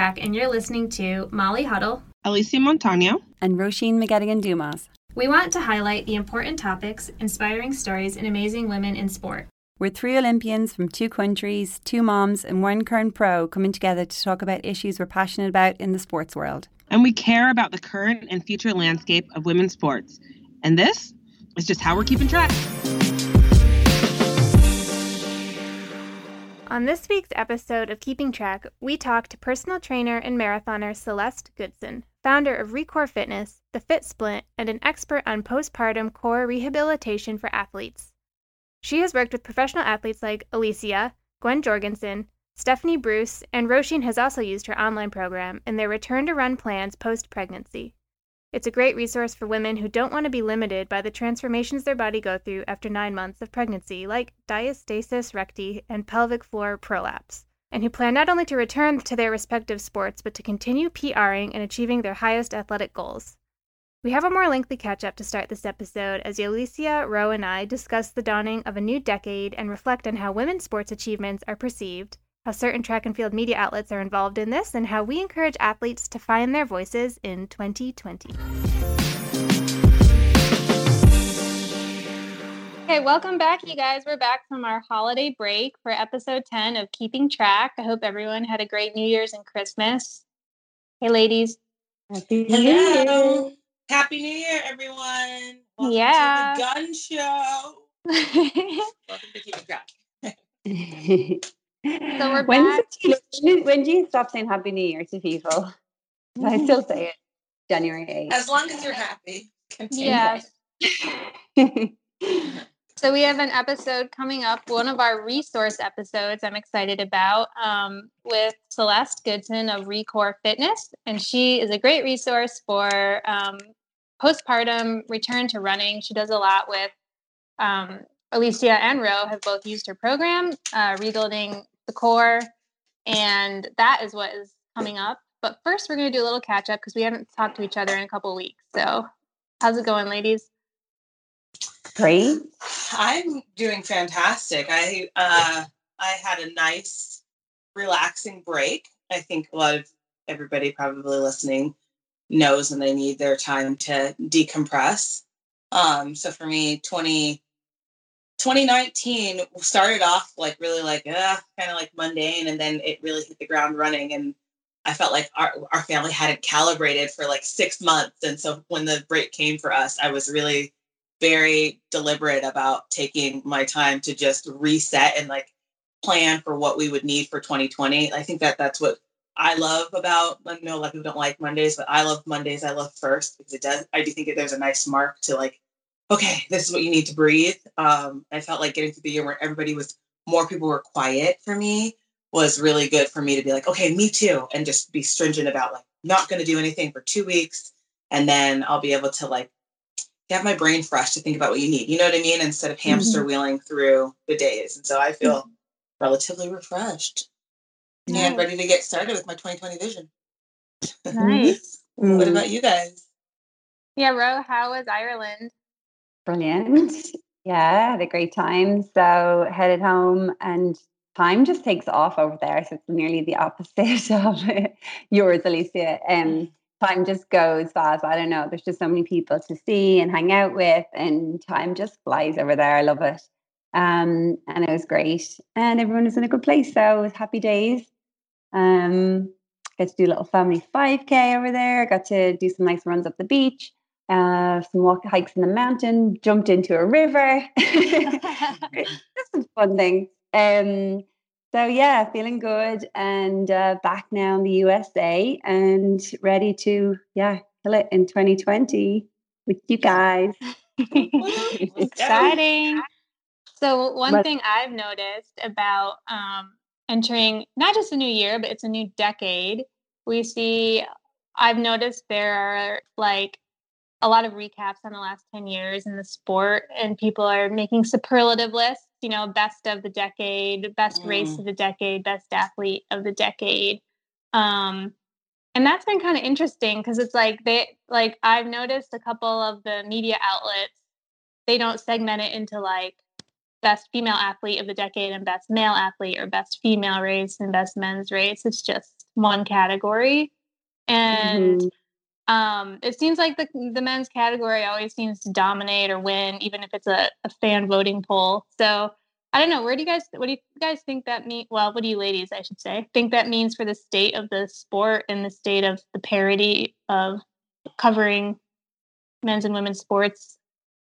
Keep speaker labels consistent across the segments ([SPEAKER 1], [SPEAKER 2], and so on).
[SPEAKER 1] Track, and you're listening to Molly Huddle,
[SPEAKER 2] Alysia Montaño,
[SPEAKER 3] and Roisin McGettigan Dumas.
[SPEAKER 1] We want to highlight the important topics, inspiring stories, and amazing women in sport.
[SPEAKER 3] We're three Olympians from two countries, two moms, and one current pro coming together to talk about issues we're passionate about in the sports world.
[SPEAKER 2] And we care about the current and future landscape of women's sports. And this is just how we're keeping track.
[SPEAKER 1] On this week's episode of Keeping Track, we talk to personal trainer and marathoner Celeste Goodson, founder of Recore Fitness, the Fit Splint, and an expert on postpartum core rehabilitation for athletes. She has worked with professional athletes like Alysia, Gwen Jorgensen, Stephanie Bruce, and Roisin has also used her online program in their return to run plans post pregnancy. It's a great resource for women who don't want to be limited by the transformations their body go through after nine months of pregnancy, like diastasis recti and pelvic floor prolapse, and who plan not only to return to their respective sports, but to continue PRing and achieving their highest athletic goals. We have a more lengthy catch up to start this episode as Alysia, Roe, and I discuss the dawning of a new decade and reflect on how women's sports achievements are perceived how certain track and field media outlets are involved in this, and how we encourage athletes to find their voices in 2020. Okay, welcome back, you guys. We're back from our holiday break for episode 10 of Keeping Track. I hope everyone had a great New Year's and Christmas. Hey, ladies.
[SPEAKER 4] Happy New Year. Happy New Year, everyone. Welcome
[SPEAKER 1] yeah.
[SPEAKER 4] to the gun show. Welcome to Keeping Track.
[SPEAKER 1] So we're
[SPEAKER 3] when,
[SPEAKER 1] back.
[SPEAKER 3] You, when do you stop saying Happy New Year to people? I still say it January 8th.
[SPEAKER 4] As long as you're happy. Continue.
[SPEAKER 1] Yes. So we have an episode coming up, one of our resource episodes I'm excited about, um, with Celeste Goodson of Recore Fitness. And she is a great resource for um, postpartum return to running. She does a lot with um, Alysia and Roe have both used her program, uh, rebuilding the core, and that is what is coming up. But first, we're going to do a little catch up because we haven't talked to each other in a couple weeks. So, how's it going, ladies?
[SPEAKER 3] Great.
[SPEAKER 4] I'm doing fantastic. I uh, I had a nice, relaxing break. I think a lot of everybody probably listening knows when they need their time to decompress. Um, so for me, 20, 2019 started off like really like uh, kind of like mundane, and then it really hit the ground running. And I felt like our our family hadn't calibrated for like six months, and so when the break came for us, I was really very deliberate about taking my time to just reset and like plan for what we would need for 2020. I think that that's what I love about. I know a lot of people don't like Mondays, but I love Mondays. I love first because it does. I do think that there's a nice mark to like okay, this is what you need to breathe. Um, I felt like getting through the year where everybody was more people were quiet for me was really good for me to be like, okay, me too, and just be stringent about like not going to do anything for two weeks, and then I'll be able to like have my brain fresh to think about what you need. You know what I mean? Instead of hamster wheeling mm-hmm. through the days, and so I feel mm-hmm. relatively refreshed nice. and ready to get started with my 2020 vision.
[SPEAKER 1] Nice.
[SPEAKER 4] what about you guys?
[SPEAKER 1] Yeah, Ro, how was Ireland?
[SPEAKER 3] Brilliant. Yeah, had a great time. So headed home and time just takes off over there. So it's nearly the opposite of yours, Alysia. Um, time just goes fast. I don't know. There's just so many people to see and hang out with, and time just flies over there. I love it. Um, and it was great. And everyone was in a good place. So it was happy days. Um, got to do a little family 5K over there. Got to do some nice runs up the beach uh, some walk hikes in the mountain, jumped into a river. That's some fun things. Um, so yeah, feeling good and uh, back now in the USA and ready to yeah kill it in 2020 with you guys.
[SPEAKER 1] Exciting. So one thing I've noticed about um, entering not just a new year, but it's a new decade. We see. I've noticed there are like a lot of recaps on the last 10 years in the sport and people are making superlative lists you know best of the decade best mm. race of the decade best athlete of the decade um and that's been kind of interesting because it's like they like i've noticed a couple of the media outlets they don't segment it into like best female athlete of the decade and best male athlete or best female race and best men's race it's just one category. And mm-hmm. Um, it seems like the, the men's category always seems to dominate or win, even if it's a, a fan voting poll. So I don't know. Where do you guys, what do you guys think that mean? Well, what do you ladies, I should say, think that means for the state of the sport and the state of the parity of covering men's and women's sports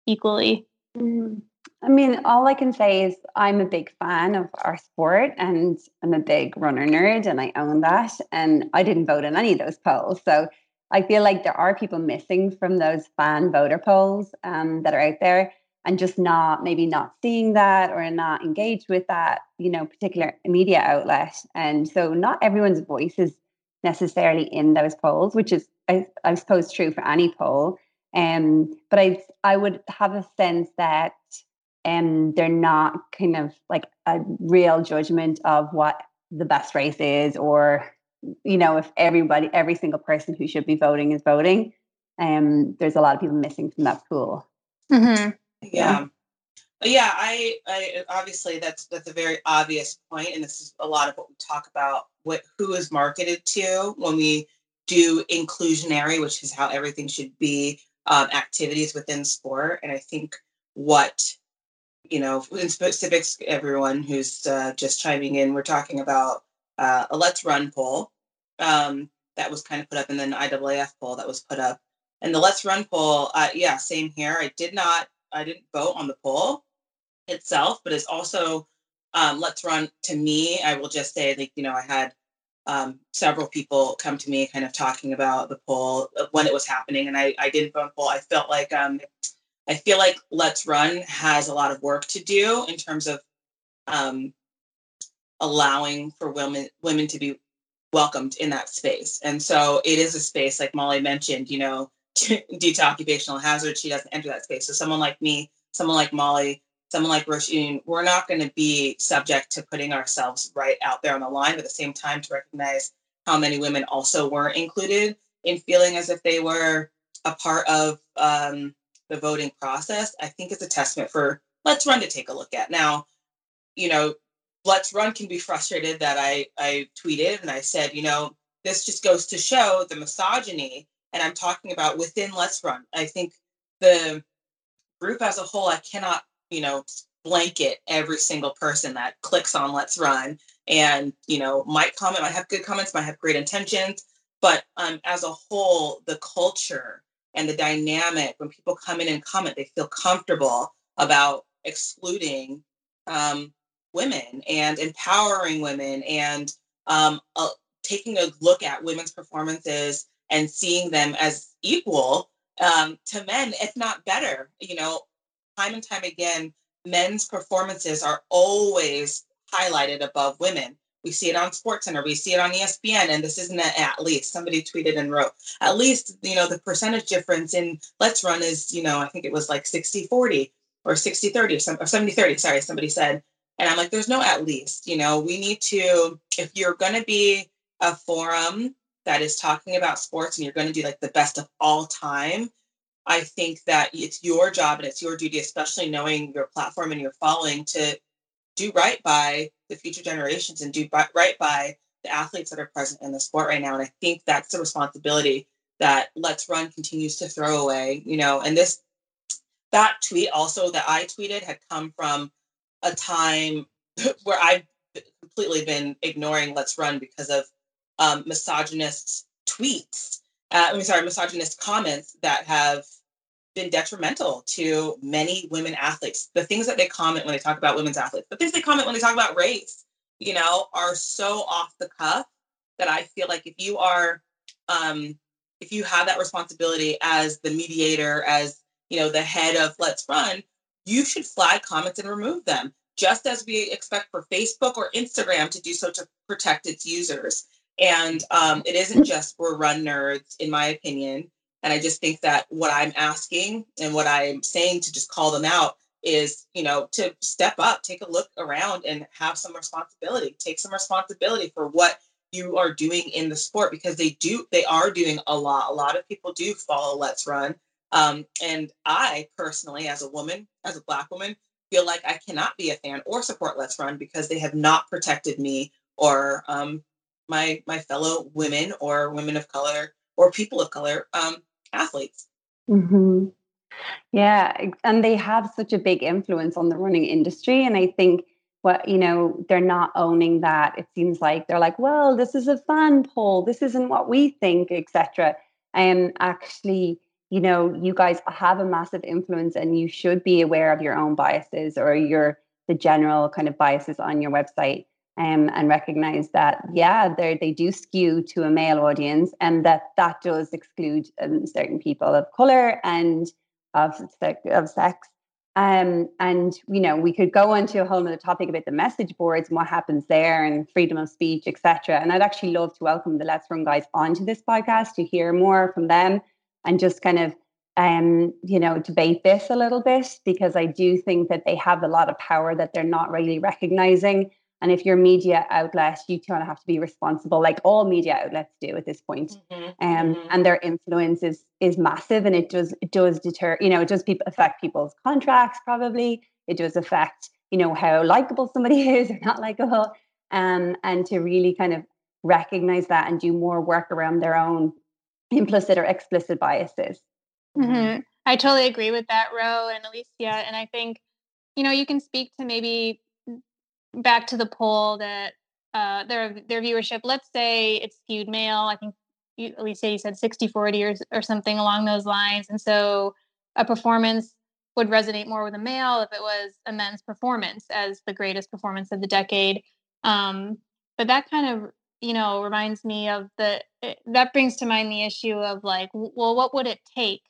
[SPEAKER 1] equally?
[SPEAKER 3] Mm. I mean, all I can say is I'm a big fan of our sport and I'm a big runner nerd and I own that. And I didn't vote in any of those polls. So I feel like there are people missing from those fan voter polls um, that are out there and just not maybe not seeing that or not engaged with that, you know, particular media outlet. And so not everyone's voice is necessarily in those polls, which is, I, I suppose, true for any poll. Um, but I I would have a sense that um, they're not kind of like a real judgment of what the best race is, or you know, if everybody, every single person who should be voting is voting. Um, there's a lot of people missing from that pool.
[SPEAKER 4] Mm-hmm. Yeah. Yeah, I, I obviously that's that's a very obvious point, and this is a lot of what we talk about. What who is marketed to when we do inclusionary, which is how everything should be um, activities within sport. And I think what, you know, in specifics, everyone who's uh, just chiming in, we're talking about uh, a Let's Run poll um, that was kind of put up, and then IAAF poll that was put up. And the Let's Run poll, uh, yeah, same here. I did not, I didn't vote on the poll itself, but it's also um, Let's Run to me. I will just say, like, you know, I had um, several people come to me kind of talking about the poll uh, when it was happening and I, I didn't vote poll. I felt like um, I feel like Let's Run has a lot of work to do in terms of um, allowing for women women to be welcomed in that space. And so it is a space like Molly mentioned, you know, due to occupational hazard, she doesn't enter that space. So someone like me, someone like Molly, someone like Roisin, we're not going to be subject to putting ourselves right out there on the line, but at the same time to recognize how many women also weren't included in feeling as if they were a part of um, the voting process, I think it's a testament for Let's Run to take a look at. Now, you know, Let's Run can be frustrated that I, I tweeted and I said, you know, this just goes to show the misogyny. And I'm talking about within Let's Run. I think the group as a whole, I cannot you know, blanket every single person that clicks on Let's Run and, you know, might comment, might have good comments, might have great intentions. But um, as a whole, the culture and the dynamic, when people come in and comment, they feel comfortable about excluding um, women and empowering women and um, uh, taking a look at women's performances and seeing them as equal um, to men, if not better. You know, time and time again, men's performances are always highlighted above women. We see it on SportsCenter, we see it on ESPN, and this isn't at least. Somebody tweeted and wrote, at least, you know, the percentage difference in Let's Run is, you know, I think it was like 60 40 or 60 30 or 70 30, sorry, somebody said. And I'm like, there's no at least, you know, we need to, if you're going to be a forum that is talking about sports and you're going to do like the best of all time, I think that it's your job and it's your duty, especially knowing your platform and your following, to do right by the future generations and do right by the athletes that are present in the sport right now. And I think that's the responsibility that Let's Run continues to throw away. You know, and this that tweet also that I tweeted had come from a time where I've completely been ignoring Let's Run because of um, misogynist tweets. Uh, I mean, sorry, misogynist comments that have been detrimental to many women athletes. The things that they comment when they talk about women's athletes, the things they comment when they talk about race, you know, are so off the cuff that I feel like if you are, um, if you have that responsibility as the mediator, as you know, the head of Let's Run, you should flag comments and remove them, just as we expect for Facebook or Instagram to do so to protect its users. And um, it isn't just for run nerds, in my opinion. And I just think that what I'm asking and what I'm saying to just call them out is, you know, to step up, take a look around and have some responsibility, take some responsibility for what you are doing in the sport because they do, they are doing a lot. A lot of people do follow Let's Run. Um, and I personally, as a woman, as a Black woman, feel like I cannot be a fan or support Let's Run because they have not protected me or um, my my fellow women or women of color or people of color um, athletes.
[SPEAKER 3] Mm-hmm. Yeah, and they have such a big influence on the running industry, and I think what you know they're not owning that. It seems like they're like, well, this is a fan poll. This isn't what we think, etc. And actually, you know, you guys have a massive influence, and you should be aware of your own biases or your the general kind of biases on your website um, and recognize that yeah they they do skew to a male audience and that that does exclude um, certain people of color and of of sex. Um, and you know we could go into a whole other topic about the message boards and what happens there and freedom of speech etc and i'd actually love to welcome the let's run guys onto this podcast to hear more from them and just kind of um, you know, debate this a little bit because I do think that they have a lot of power that they're not really recognizing. And if your media outlet, you kind of have to be responsible, like all media outlets do at this point. Mm-hmm. Um, mm-hmm. and their influence is is massive, and it does it does deter, you know, it does people affect people's contracts. Probably it does affect, you know, how likable somebody is or not likable. Um, and to really kind of recognize that and do more work around their own implicit or explicit biases.
[SPEAKER 1] Mm-hmm. I totally agree with that, Ro and Alysia. And I think, you know, you can speak to maybe back to the poll that uh, their their viewership. Let's say it's skewed male. I think you, Alysia, you said 60 40 or, or something along those lines. And so a performance would resonate more with a male if it was a men's performance as the greatest performance of the decade. Um, but that kind of you know reminds me of the it, that brings to mind the issue of like well what would it take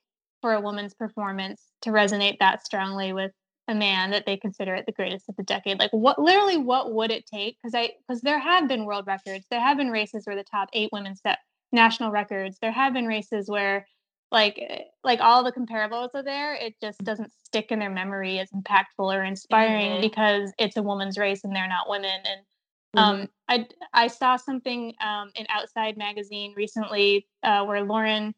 [SPEAKER 1] for a woman's performance to resonate that strongly with a man that they consider it the greatest of the decade? Like what literally what would it take? Because i because there have been world records. There have been races where the top eight women set national records. There have been races where like eh, like all the comparables are there. It just doesn't stick in their memory as impactful or inspiring mm-hmm. because it's a woman's race and they're not women. And mm-hmm. um i i saw something um in outside magazine recently uh, where lauren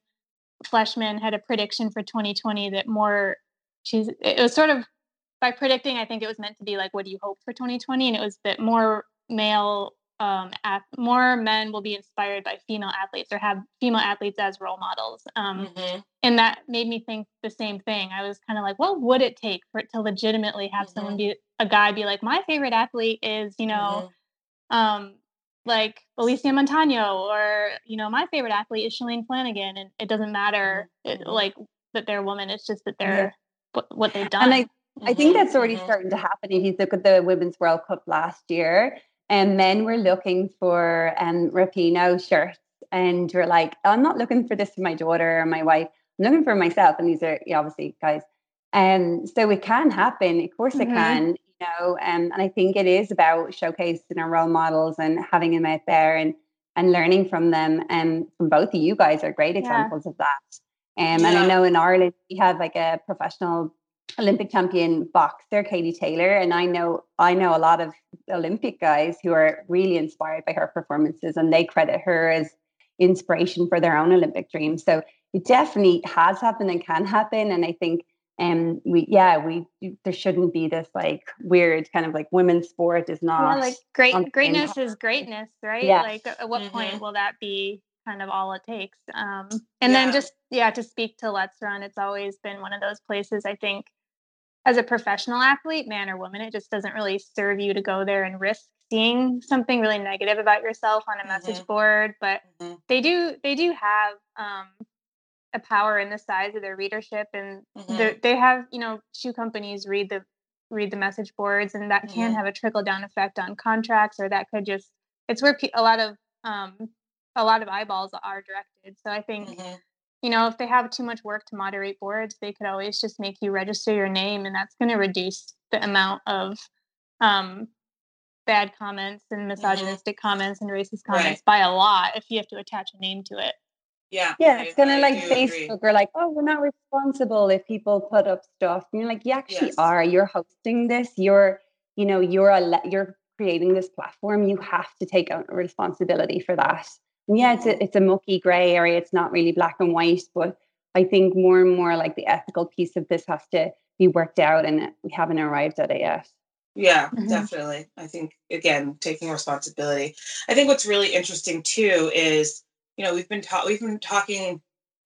[SPEAKER 1] fleshman had a prediction for 2020 that more she's it was sort of by predicting, I think it was meant to be like, what do you hope for 2020? And it was that more male, um, at, more men will be inspired by female athletes or have female athletes as role models. Um, mm-hmm. And that made me think the same thing. I was kind of like, what would it take for it to legitimately have mm-hmm. someone be a guy be like, my favorite athlete is, you know, mm-hmm. Um, like Alysia Montaño, or you know, my favorite athlete is Shalane Flanagan, and it doesn't matter, it, mm-hmm. like that they're a woman. It's just that they're yeah. what, they've done.
[SPEAKER 3] And I I think that's already mm-hmm. starting to happen. If you look at the Women's World Cup last year, and men were looking for um, Rapinoe shirts, and we're like, I'm not looking for this for my daughter or my wife. I'm looking for myself. And these are yeah, obviously guys. And um, so it can happen. Of course, mm-hmm. it can. Know, um, and I think it is about showcasing our role models and having them out there and and learning from them. And from both of you guys are great examples yeah. of that. Um, yeah. And I know in Ireland we have like a professional Olympic champion boxer Katie Taylor, and I know I know a lot of Olympic guys who are really inspired by her performances, and they credit her as inspiration for their own Olympic dreams. So it definitely has happened and can happen, and I think um we yeah we there shouldn't be this like weird kind of like women's sport is not
[SPEAKER 1] yeah, like great greatness is greatness right yes. like at what mm-hmm. point will that be kind of all it takes um and yeah. then just yeah to speak to let's run it's always been one of those places i think as a professional athlete, man or woman, it just doesn't really serve you to go there and risk seeing something really negative about yourself on a message mm-hmm. board. But mm-hmm. they do they do have um, a power and the size of their readership, and mm-hmm. they have you know shoe companies read the read the message boards, and that can mm-hmm. have a trickle down effect on contracts, or that could just it's where pe- a lot of um, a lot of eyeballs are directed. So I think mm-hmm you know, if they have too much work to moderate boards, they could always just make you register your name, and that's going to reduce the amount of um, bad comments and mm-hmm. misogynistic mm-hmm. comments and racist comments right. by a lot if you have to attach a name to it.
[SPEAKER 4] Yeah.
[SPEAKER 3] Yeah, it's kind of like Facebook agree. are like, oh, we're not responsible if people put up stuff. And you're like, you actually yes. are. You're hosting this. You're, you know, you're a you're creating this platform. You have to take responsibility for that yeah, it's a, it's a mucky gray area. It's not really black and white, but I think more and more like the ethical piece of this has to be worked out, and we haven't arrived at it yet.
[SPEAKER 4] Yeah, mm-hmm. definitely. I think again, taking responsibility. I think what's really interesting too is, you know, we've been we've been talking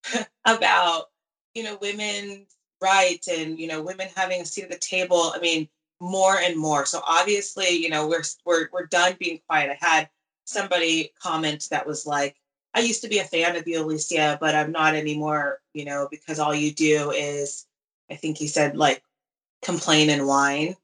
[SPEAKER 4] about, you know, women's rights and you know, women having a seat at the table. I mean, more and more. So obviously, you know, we're we're we're done being quiet. I had somebody comment that was like, I used to be a fan of you, Alysia, but I'm not anymore, you know, because all you do is, I think he said, like, complain and whine.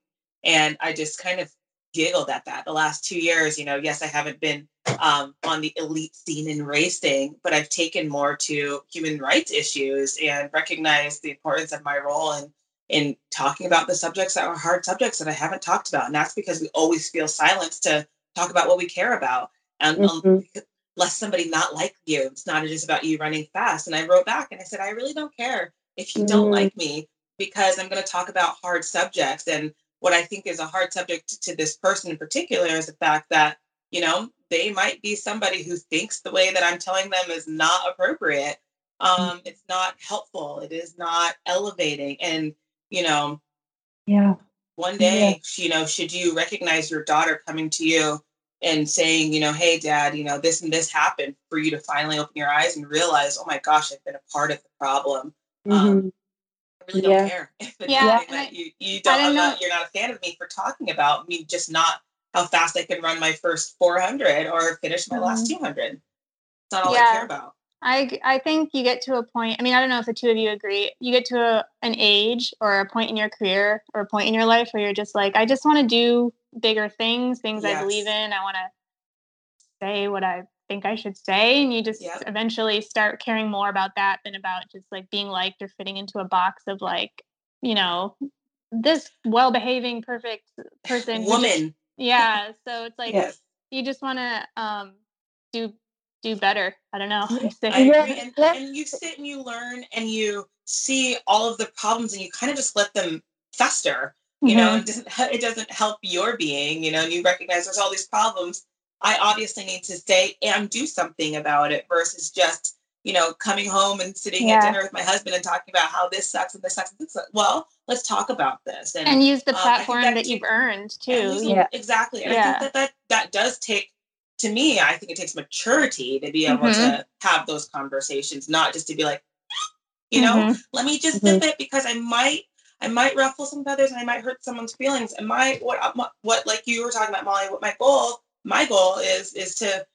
[SPEAKER 4] And I just kind of giggled at that. The last two years, you know, yes, I haven't been um, on the elite scene in racing, but I've taken more to human rights issues and recognized the importance of my role in in talking about the subjects that are hard subjects that I haven't talked about. And that's because we always feel silenced to talk about what we care about. And mm-hmm less somebody not like you. It's not just about you running fast. And I wrote back and I said, I really don't care if you don't mm. like me because I'm going to talk about hard subjects. And what I think is a hard subject to this person in particular is the fact that, you know, they might be somebody who thinks the way that I'm telling them is not appropriate. Mm. Um, it's not helpful. It is not elevating. And, you know,
[SPEAKER 3] yeah.
[SPEAKER 4] One day, yeah. you know, should you recognize your daughter coming to you and saying, you know, hey, dad, you know, this and this happened for you to finally open your eyes and realize, oh my gosh, I've been a part of the problem. Um, mm-hmm. Um, I really don't care if it's yeah, that you, you don't, don't not, you're not a fan of me for talking about me, just not how fast I can run my first 400 or finish my mm-hmm. last 200. It's not all yeah. I care about.
[SPEAKER 1] I, I think you get to a point. I mean, I don't know if the two of you agree. You get to a, an age or a point in your career or a point in your life where you're just like, I just want to do bigger things, things yes. I believe in. I want to say what I think I should say. And you just yep. eventually start caring more about that than about just like being liked or fitting into a box of like, you know, this well behaving, perfect person.
[SPEAKER 4] Woman.
[SPEAKER 1] Yeah. So it's like yes. you just want to um, do do better. I don't know.
[SPEAKER 4] I. And, and you sit and you learn and you see all of the problems and you kind of just let them fester you mm-hmm. know it doesn't it doesn't help your being you know and you recognize there's all these problems i obviously need to stay and do something about it versus just you know coming home and sitting yeah. at dinner with my husband and talking about how this sucks and this sucks, and this sucks. well let's talk about this
[SPEAKER 1] and, and use the um, platform that, that you've earned too
[SPEAKER 4] yeah. exactly and yeah. i think that, that that does take to me i think it takes maturity to be able mm-hmm. to have those conversations not just to be like you know mm-hmm. let me just mm-hmm. it because i might I might ruffle some feathers and I might hurt someone's feelings. And my what uh, what like you were talking about, Molly, what my goal my goal is is to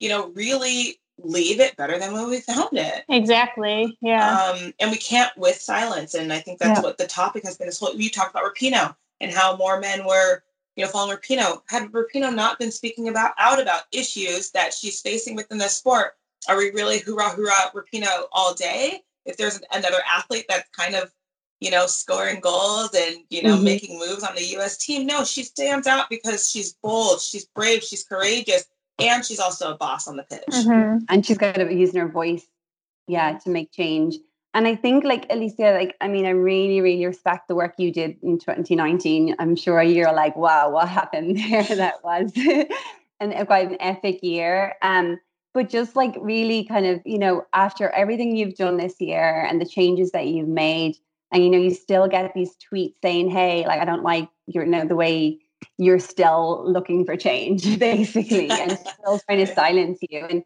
[SPEAKER 4] you know really leave it better than when we found it.
[SPEAKER 1] Exactly. Yeah.
[SPEAKER 4] Um, and we can't with silence. And I think that's yeah. what the topic has been. This whole you talked about Rapinoe and how more men were you know following Rapinoe. Had Rapinoe not been speaking about out about issues that she's facing within the sport, are we really hoorah hoorah Rapinoe all day? If there's another athlete that's kind of you know, scoring goals and, you know, mm-hmm. making moves on the US team. No, she stands out because she's bold, she's brave, she's courageous, and she's also a boss on the pitch.
[SPEAKER 3] Mm-hmm. And she's got to be using her voice, yeah, to make change. And I think, like Alicia, like I mean, I really, really respect the work you did in 2019. I'm sure you're like, wow, what happened there? that was an quite an epic year. Um, but just like really kind of, you know, after everything you've done this year and the changes that you've made, and you know you still get these tweets saying hey like i don't like your you know the way you're still looking for change basically and still trying to silence you. And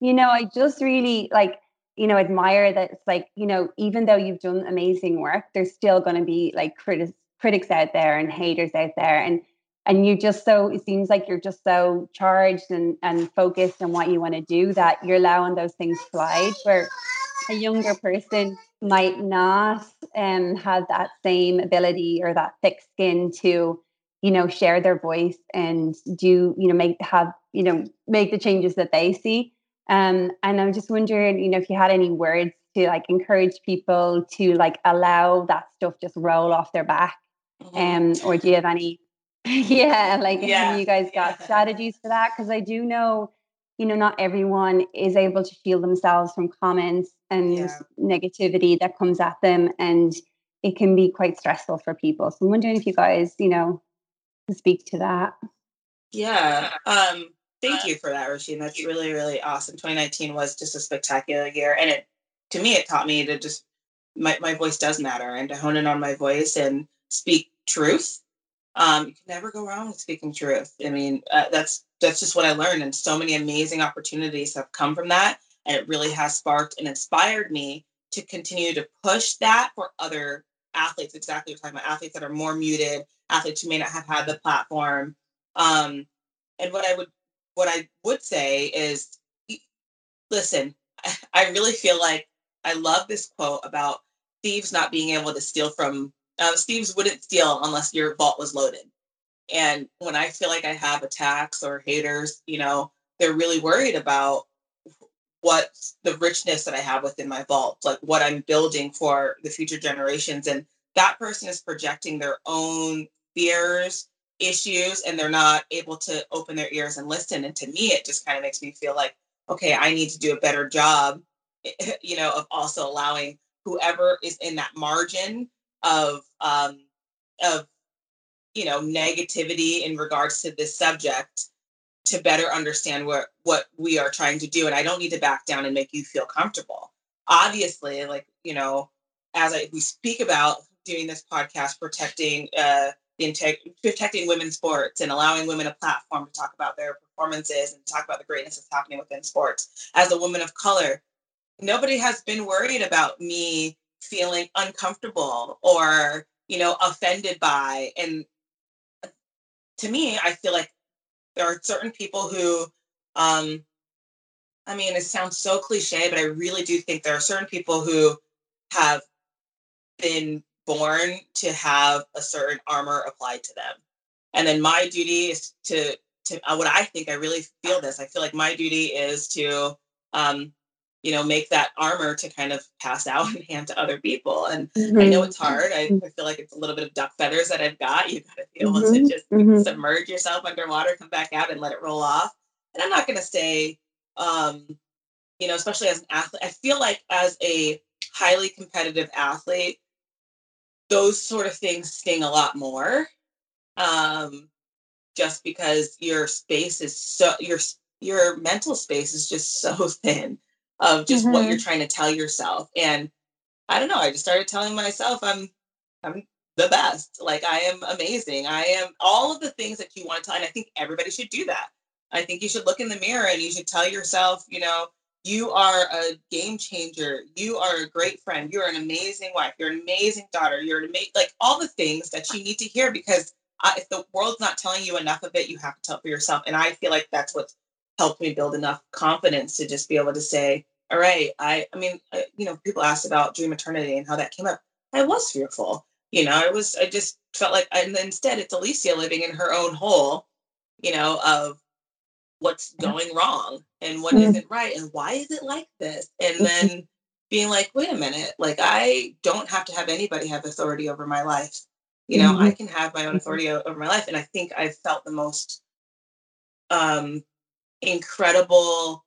[SPEAKER 3] you know i just really like you know admire that it's like you know even though you've done amazing work there's still going to be like critics critics out there and haters out there. And and you just so it seems like you're just so charged and and focused on what you want to do that you're allowing those things slide where a younger person might not um, have that same ability or that thick skin to you know share their voice and do you know make have you know make the changes that they see um and i'm just wondering you know if you had any words to like encourage people to like allow that stuff just roll off their back mm-hmm. um or do you have any yeah like yeah. you guys got yeah. strategies for that because i do know you know not everyone is able to shield themselves from comments and yeah. negativity that comes at them and it can be quite stressful for people so i'm wondering if you guys you know speak to that
[SPEAKER 4] yeah um thank you for that Roisin. that's really really awesome 2019 was just a spectacular year and it to me it taught me to just my, my voice does matter and to hone in on my voice and speak truth um, you can never go wrong with speaking truth. I mean, uh, that's that's just what I learned, and so many amazing opportunities have come from that, and it really has sparked and inspired me to continue to push that for other athletes. Exactly, we're talking about athletes that are more muted, athletes who may not have had the platform. Um, and what I would what I would say is, listen, I really feel like I love this quote about thieves not being able to steal from uh, thieves wouldn't steal unless your vault was loaded. And when I feel like I have attacks or haters, you know, they're really worried about what the richness that I have within my vault, like what I'm building for the future generations. And that person is projecting their own fears, issues, and they're not able to open their ears and listen. And to me, it just kind of makes me feel like, okay, I need to do a better job, you know, of also allowing whoever is in that margin of um, of you know negativity in regards to this subject to better understand what what we are trying to do and i don't need to back down and make you feel comfortable. Obviously like you know as I, we speak about doing this podcast protecting uh the integ- protecting women's sports and allowing women a platform to talk about their performances and talk about the greatness that's happening within sports. As a woman of color nobody has been worried about me feeling uncomfortable or you know offended by and to me i feel like there are certain people who um i mean it sounds so cliche but i really do think there are certain people who have been born to have a certain armor applied to them. And then my duty is to to uh, what i think i really feel this i feel like my duty is to um you know, make that armor to kind of pass out and hand to other people. And mm-hmm. I know it's hard. I, I, feel like it's a little bit of duck feathers that I've got. You got to be able mm-hmm. to just mm-hmm. submerge yourself underwater, come back out, and let it roll off. And I'm not going to say, um, you know, especially as an athlete, I feel like as a highly competitive athlete, those sort of things sting a lot more. Um, just because your space is so your your mental space is just so thin of just mm-hmm. what you're mm-hmm. trying to tell yourself. And I don't know, I just started telling myself I'm I'm the best. Like I am amazing. I am all of the things that you want to tell. And I think everybody should do that. I think you should look in the mirror and you should tell yourself, you know, you are a game changer. You are a great friend. You're an amazing wife. You're an amazing daughter. You're an amazing, like all the things that you need to hear because I, if the world's not telling you enough of it, you have to tell for yourself. And I feel like that's what's helped me build enough confidence to just be able to say, all right, I, I mean, I, you know, people asked about dream maternity and how that came up. I was fearful, you know, I was, I just felt like, and instead it's Alysia living in her own hole, you know, of what's going wrong and what not right and why is it like this? And then being like, wait a minute, like I don't have to have anybody have authority over my life. You know, mm-hmm. I can have my own mm-hmm. authority over my life. And I think I felt the most um incredible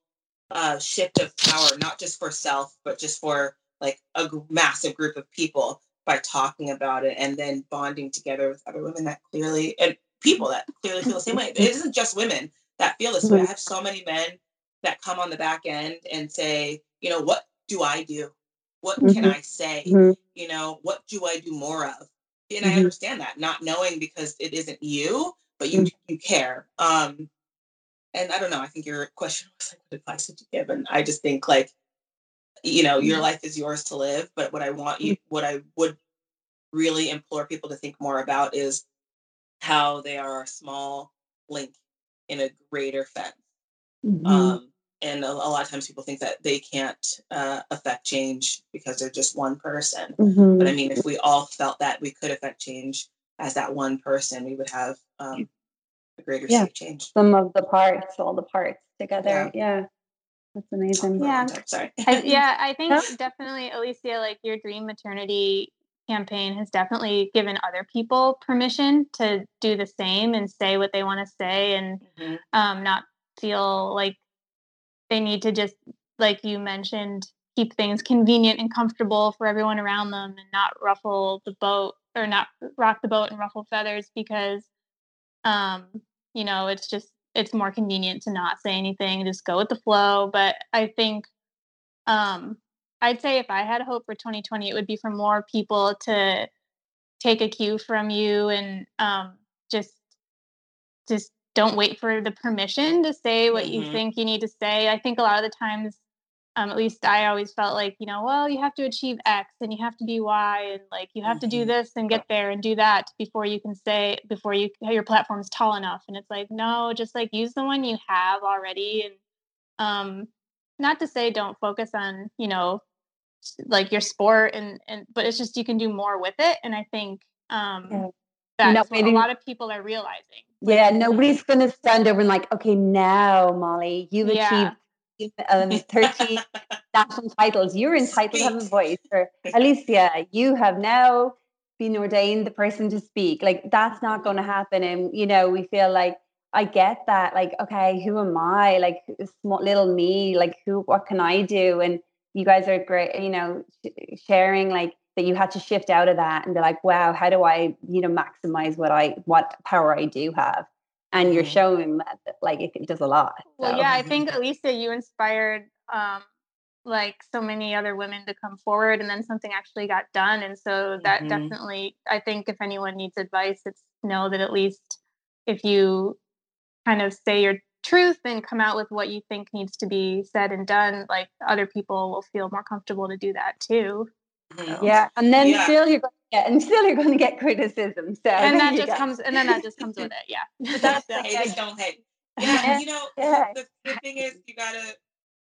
[SPEAKER 4] uh, shift of power, not just for self, but just for like a g- massive group of people by talking about it and then bonding together with other women that clearly and people that clearly feel the same way. It isn't just women that feel this way. I have so many men that come on the back end and say, you know, what do I do? What mm-hmm. can I say? Mm-hmm. You know, what do I do more of? And mm-hmm. I understand that, not knowing because it isn't you, but you mm-hmm. you care. Um, and I don't know, I think your question was like, what advice would you give? And I just think like, you know, your mm-hmm. life is yours to live. But what I want you, what I would really implore people to think more about is how they are a small link in a greater fence. Mm-hmm. Um, and a, a, lot of times people think that they can't uh, affect change because they're just one person. Mm-hmm. But I mean, if we all felt that we could affect change as that one person, we would have um, a greater yeah. change.
[SPEAKER 3] Some of the parts, all the parts together. Yeah. yeah. That's amazing.
[SPEAKER 1] Yeah. Sorry. I, yeah, I think definitely, Alysia, like your dream maternity campaign has definitely given other people permission to do the same and say what they want to say and mm-hmm. um, not feel like they need to just, like you mentioned, keep things convenient and comfortable for everyone around them and not ruffle the boat or not rock the boat and ruffle feathers because um, you know, it's just it's more convenient to not say anything, just go with the flow. But I think um, I'd say if I had a hope for 2020, it would be for more people to take a cue from you and um, just just don't wait for the permission to say what mm-hmm. you think you need to say. I think a lot of the times um, at least I always felt like, you know, well, you have to achieve X and you have to be Y and like you have mm-hmm. to do mm-hmm. this and get there and do that before you can say before you your platform's tall enough. And it's like, no, just like use the one you have already. And um, not to say don't focus on, you know, like your sport and and but it's just you can do more with it. And I think um yeah. that's what a lot of people are realizing.
[SPEAKER 3] Yeah, nobody's gonna stand over and like, okay, now Molly, you've yeah. achieved um, 30 national titles. You're entitled speak. to have a voice. Or Alysia, you have now been ordained the person to speak. Like that's not going to happen. And, you know, we feel like, I get that. Like, okay, who am I? Like, small little me. Like, who? What can I do? And you guys are great. You know, sharing like that. You had to shift out of that and be like, wow, how do I, you know, maximize what I, what power I do have? And you're mm-hmm. showing that like it does a lot.
[SPEAKER 1] So. Well, yeah, I think Alysia, you inspired um, like so many other women to come forward, and then something actually got done, and so that mm-hmm. definitely, I think, if anyone needs advice, it's know that at least if you kind of say your truth and come out with what you think needs to be said and done, like other people will feel more comfortable to do that too.
[SPEAKER 3] Mm-hmm. Yeah, and then yeah. still you're going to get, and still you're going to get criticism. So
[SPEAKER 1] and that just go. comes, and then that just comes with it. Yeah,
[SPEAKER 4] but that's the hate don't hate. Yeah, you know yeah. the, the thing is, you gotta.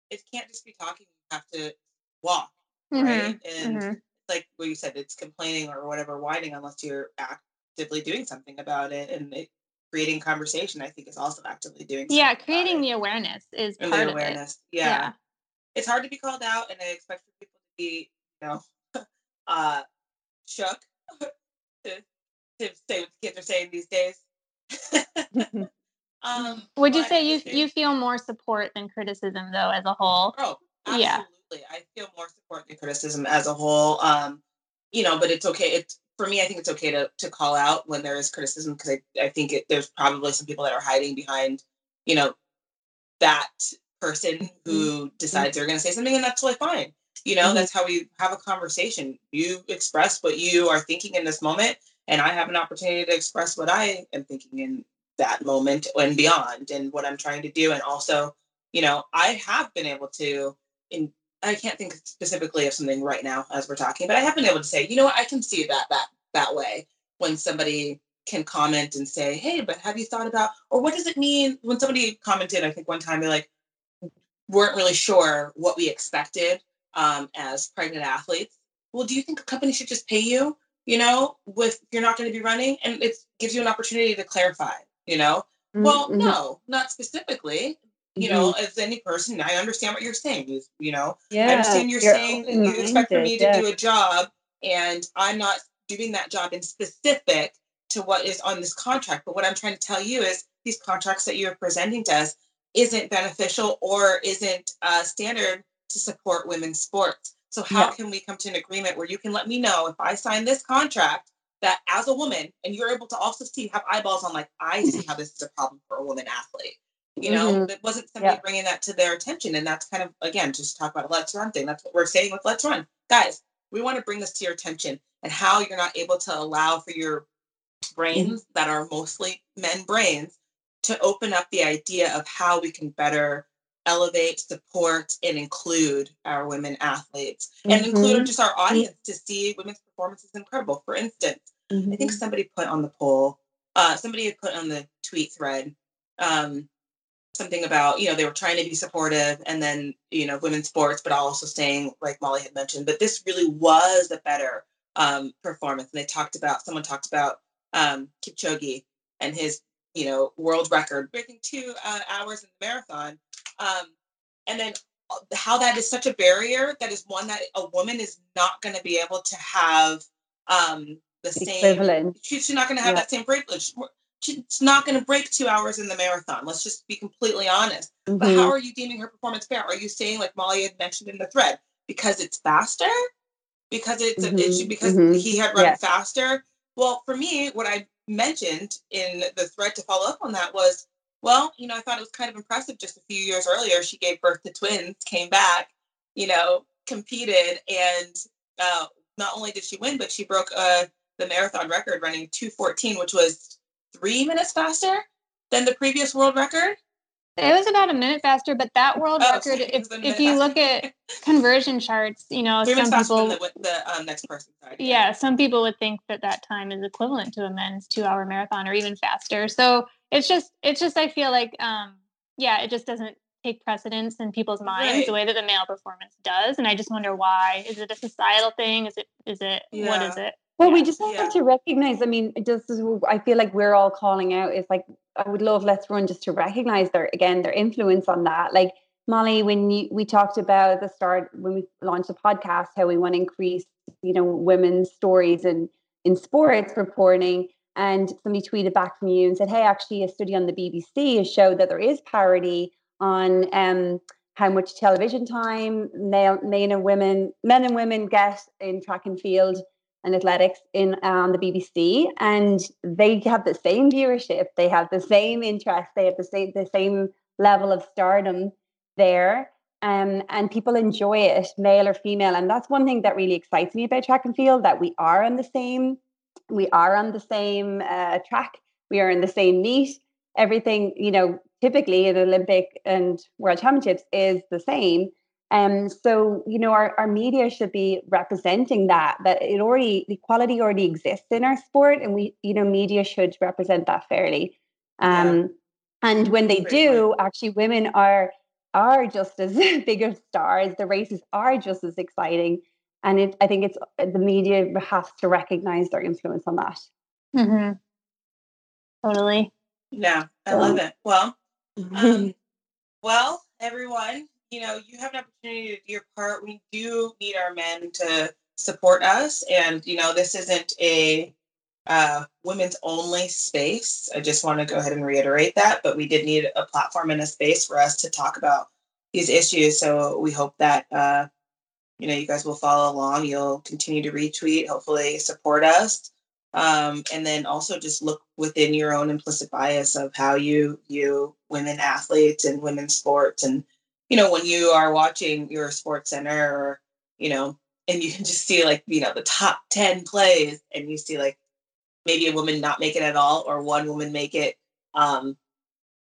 [SPEAKER 4] It can't just be talking. You have to walk, mm-hmm. right? And mm-hmm. like what you said, it's complaining or whatever, whining, unless you're actively doing something about it, and it, creating conversation. I think is also actively doing.
[SPEAKER 1] Yeah, creating the awareness is and part the awareness.
[SPEAKER 4] Yeah. yeah, it's hard to be called out, and I expect for people to be, you know uh, shook to, to say what the kids are saying these days.
[SPEAKER 1] um, Would you say you you feel more support than criticism though, as a whole?
[SPEAKER 4] Oh, absolutely. Yeah. I feel more support than criticism as a whole. Um, you know, but it's okay. It's for me. I think it's okay to to call out when there is criticism because I I think it, there's probably some people that are hiding behind, you know, that person mm-hmm. who decides they're going to say something, and that's totally fine. You know, mm-hmm. that's how we have a conversation. You express what you are thinking in this moment, and I have an opportunity to express what I am thinking in that moment and beyond and what I'm trying to do. And also, you know, I have been able to in I can't think specifically of something right now as we're talking, but I have been able to say, you know what, I can see that that that way when somebody can comment and say, hey, but have you thought about or what does it mean when somebody commented, I think one time they like weren't really sure what we expected um, as pregnant athletes. Well, do you think a company should just pay you? You know, with you're not going to be running, and it gives you an opportunity to clarify. You know, mm-hmm. well, no, not specifically. You mm-hmm. know, as any person, I understand what you're saying. You, you know, yeah, I understand you're, you're saying you expect for me to yeah. do a job, and I'm not doing that job in specific to what is on this contract. But what I'm trying to tell you is these contracts that you're presenting to us isn't beneficial or isn't uh, standard to support women's sports. So how yeah. can we come to an agreement where you can let me know if I sign this contract that as a woman and you're able to also see have eyeballs on like I see how this is a problem for a woman athlete. You know, mm-hmm. it wasn't somebody yeah. bringing that to their attention, and that's kind of again just talk about a let's run thing. That's what we're saying with let's run, guys. We want to bring this to your attention and how you're not able to allow for your brains mm-hmm. that are mostly men brains to open up the idea of how we can better elevate, support, and include our women athletes and mm-hmm. include just our audience to see women's performance is incredible. For instance, mm-hmm. I think mm-hmm. somebody put on the poll, uh, somebody had put on the tweet thread um, something about, you know, they were trying to be supportive and then, you know, women's sports, but also saying, like Molly had mentioned, but this really was a better um, performance. And they talked about, someone talked about um, Kipchoge and his, you know, world record breaking two uh, hours in the marathon um, and then uh, how that is such a barrier that is one that a woman is not going to be able to have um, the same. She's not going to have yeah. that same privilege. She's not going to break two hours in the marathon. Let's just be completely honest. Mm-hmm. But how mm-hmm. are you deeming her performance fair? Are you saying, like Molly had mentioned in the thread, because it's faster? Because it's, mm-hmm. because mm-hmm. he had run faster? Well, for me, what I mentioned in the thread to follow up on that was well, you know, I thought it was kind of impressive just a few years earlier. She gave birth to twins, came back, you know, competed, and uh, not only did she win, but she broke uh, the marathon record running 214, which was three minutes faster than the previous world record.
[SPEAKER 1] It was about a minute faster, but that world
[SPEAKER 4] Oh,
[SPEAKER 1] record,
[SPEAKER 4] sorry, it
[SPEAKER 1] if, if you
[SPEAKER 4] faster.
[SPEAKER 1] look at conversion charts, you know,
[SPEAKER 4] Three
[SPEAKER 1] some
[SPEAKER 4] minutes faster
[SPEAKER 1] people,
[SPEAKER 4] than the, the um, next person. Sorry.
[SPEAKER 1] yeah, some people would think that that time is equivalent to a men's two-hour marathon or even faster. So it's just, it's just, I feel like, um, yeah, it just doesn't take precedence in people's minds
[SPEAKER 4] Right.
[SPEAKER 1] the way that the male performance does. And I just wonder why. Is it a societal thing? Is it? Is it? What
[SPEAKER 4] Yeah.
[SPEAKER 1] is it?
[SPEAKER 3] Well, we just have
[SPEAKER 4] Yeah.
[SPEAKER 3] to recognize. I mean, just I feel like we're all calling out. It's like I would love Let's Run just to recognize their again their influence on that. Like Molly, when you we talked about at the start when we launched the podcast, how we want to increase you know women's stories and in sports reporting. And somebody tweeted back from you and said, "Hey, actually, a study on the BBC has showed that there is parity on um, how much television time male, men and women, men and women get in track and field and athletics in on the BBC, and they have the same viewership, they have the same interest, they have the same the same level of stardom there, um, and people enjoy it, male or female, and that's one thing that really excites me about track and field that we are on the same, we are on the same uh, track, we are in the same meet, everything you know typically in Olympic and World Championships is the same. Um, so you know, our, our media should be representing that that it already the equality already exists in our sport, and we you know media should represent that fairly. Um, And when they do, actually, women are are just as big of stars. The races are just as exciting, and it, I think it's the media has to recognize their influence on that.
[SPEAKER 1] Mm-hmm. Totally.
[SPEAKER 4] Yeah, I love it. Well, um, well, everyone, you know, you have an opportunity to do your part. We do need our men to support us, and you know, this isn't a uh, women's only space. I just want to go ahead and reiterate that, but we did need a platform and a space for us to talk about these issues. So we hope that uh, you know you guys will follow along. You'll continue to retweet, hopefully support us, um, and then also just look within your own implicit bias of how you view women athletes and women's sports and you know when you are watching your sports center or you know and you can just see like you know the top 10 plays and you see like maybe a woman not make it at all or one woman make it um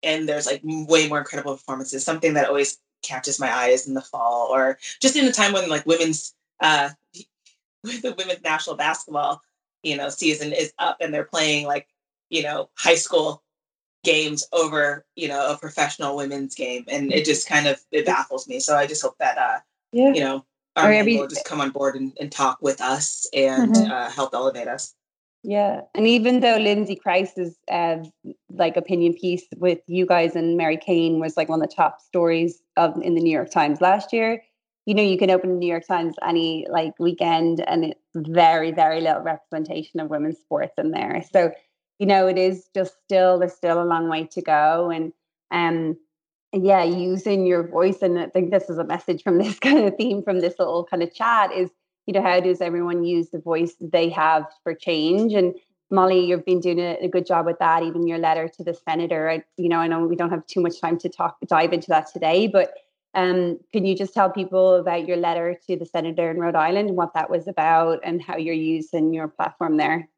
[SPEAKER 4] and there's like way more incredible performances something that always catches my eye is in the fall or just in the time when like women's uh the women's national basketball you know season is up and they're playing like you know high school games over you know a professional women's game and it just kind of it baffles me so i just hope that uh
[SPEAKER 3] yeah.
[SPEAKER 4] you know our
[SPEAKER 3] every-
[SPEAKER 4] will just come on board and, and talk with us and
[SPEAKER 1] Mhm.
[SPEAKER 4] uh, help elevate us
[SPEAKER 3] Yeah, and even though Lindsay Crouse's uh, like opinion piece with you guys and Mary Cain was like one of the top stories of in the New York Times last year, you know you can open the New York Times any like weekend and it's very very little representation of women's sports in there. So you know it is just still there's still a long way to go and um yeah using your voice and I think this is a message from this kind of theme from this little kind of chat is you know, how does everyone use the voice they have for change? And Molly, you've been doing a, a good job with that. Even your letter to the senator, I, you know, I know we don't have too much time to talk dive into that today, but um, can you just tell people about your letter to the senator in Rhode Island and what that was about and how you're using your platform there?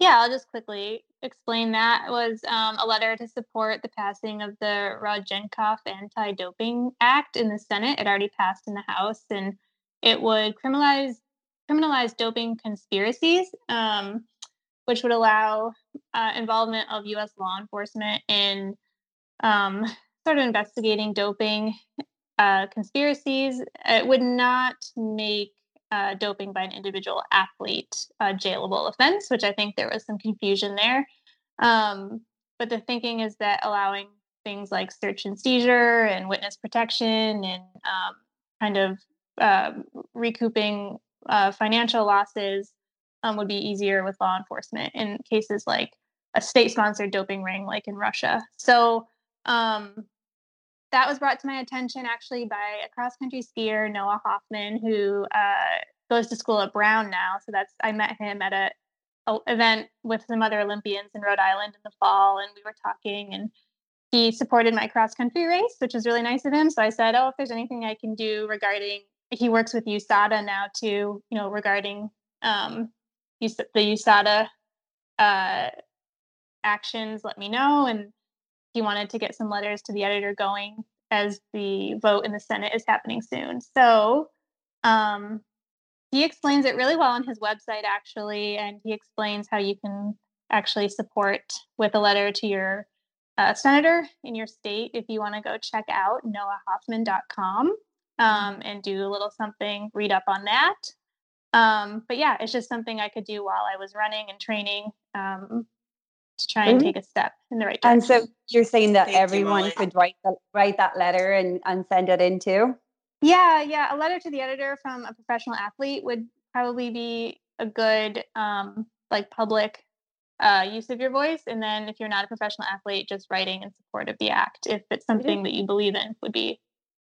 [SPEAKER 1] Yeah, I'll just quickly explain that. It was um, a letter to support the passing of the Rodchenkov Anti-Doping Act in the Senate. It already passed in the House, and it would criminalize criminalize doping conspiracies, um, which would allow uh, involvement of U.S. law enforcement in um, sort of investigating doping uh, conspiracies. It would not make uh, doping by an individual athlete a jailable offense, which I think there was some confusion there. Um, but the thinking is that allowing things like search and seizure and witness protection and um, kind of uh, recouping uh, financial losses um, would be easier with law enforcement in cases like a state sponsored doping ring, like in Russia. So um, that was brought to my attention actually by a cross country skier, Noah Hoffman, who uh, goes to school at Brown now. So that's I met him at a, a event with some other Olympians in Rhode Island in the fall, and we were talking and he supported my cross country race, which was really nice of him. So I said, "Oh, if there's anything I can do regarding," he works with USADA now too, you know, regarding um, the USADA uh, actions, let me know. And he wanted to get some letters to the editor going as the vote in the Senate is happening soon. So um, he explains it really well on his website, actually, and he explains how you can actually support with a letter to your uh, senator in your state if you want to go check out noahhoffman.com um, and do a little something, read up on that. Um, but yeah, it's just something I could do while I was running and training um, to try and mm-hmm. take a step in the right direction.
[SPEAKER 3] And so you're saying that Thank everyone you, could write the, write that letter and, and send it in too?
[SPEAKER 1] Yeah, yeah. A letter to the editor from a professional athlete would probably be a good um, like public uh, use of your voice. And then if you're not a professional athlete, just writing in support of the act, if it's something that you believe in, would be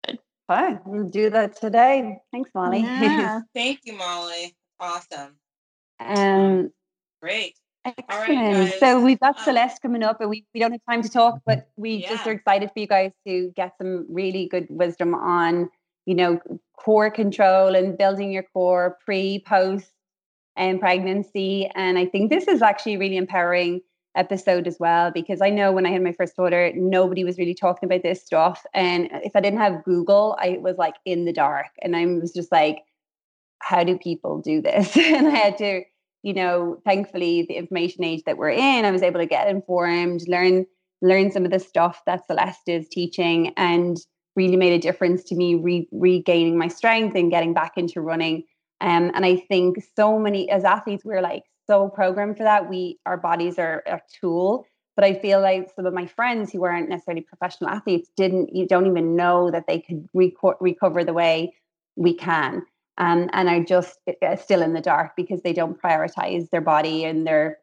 [SPEAKER 1] good.
[SPEAKER 3] Fine. We'll do that today. Thanks, Molly.
[SPEAKER 4] Yeah. Thank you, Molly. Awesome.
[SPEAKER 3] Um,
[SPEAKER 4] Great.
[SPEAKER 3] Excellent. so we've got um, Celeste coming up, and we, we don't have time to talk, but we yeah. just are excited for you guys to get some really good wisdom on, you know, core control and building your core pre, post, and pregnancy. And I think this is actually really empowering episode as well because I know when I had my first daughter, nobody was really talking about this stuff. And if I didn't have Google, I was like in the dark, and I was just like, how do people do this? and I had to, you know, thankfully, the information age that we're in, I was able to get informed, learn learn some of the stuff that Celeste is teaching, and really made a difference to me re- regaining my strength and getting back into running um, and I think so many as athletes, we're like so programmed for that. We our bodies are a tool. But I feel like some of my friends who weren't necessarily professional athletes didn't you don't even know that they could reco- recover the way we can. Um, and are just still in the dark because they don't prioritize their body and their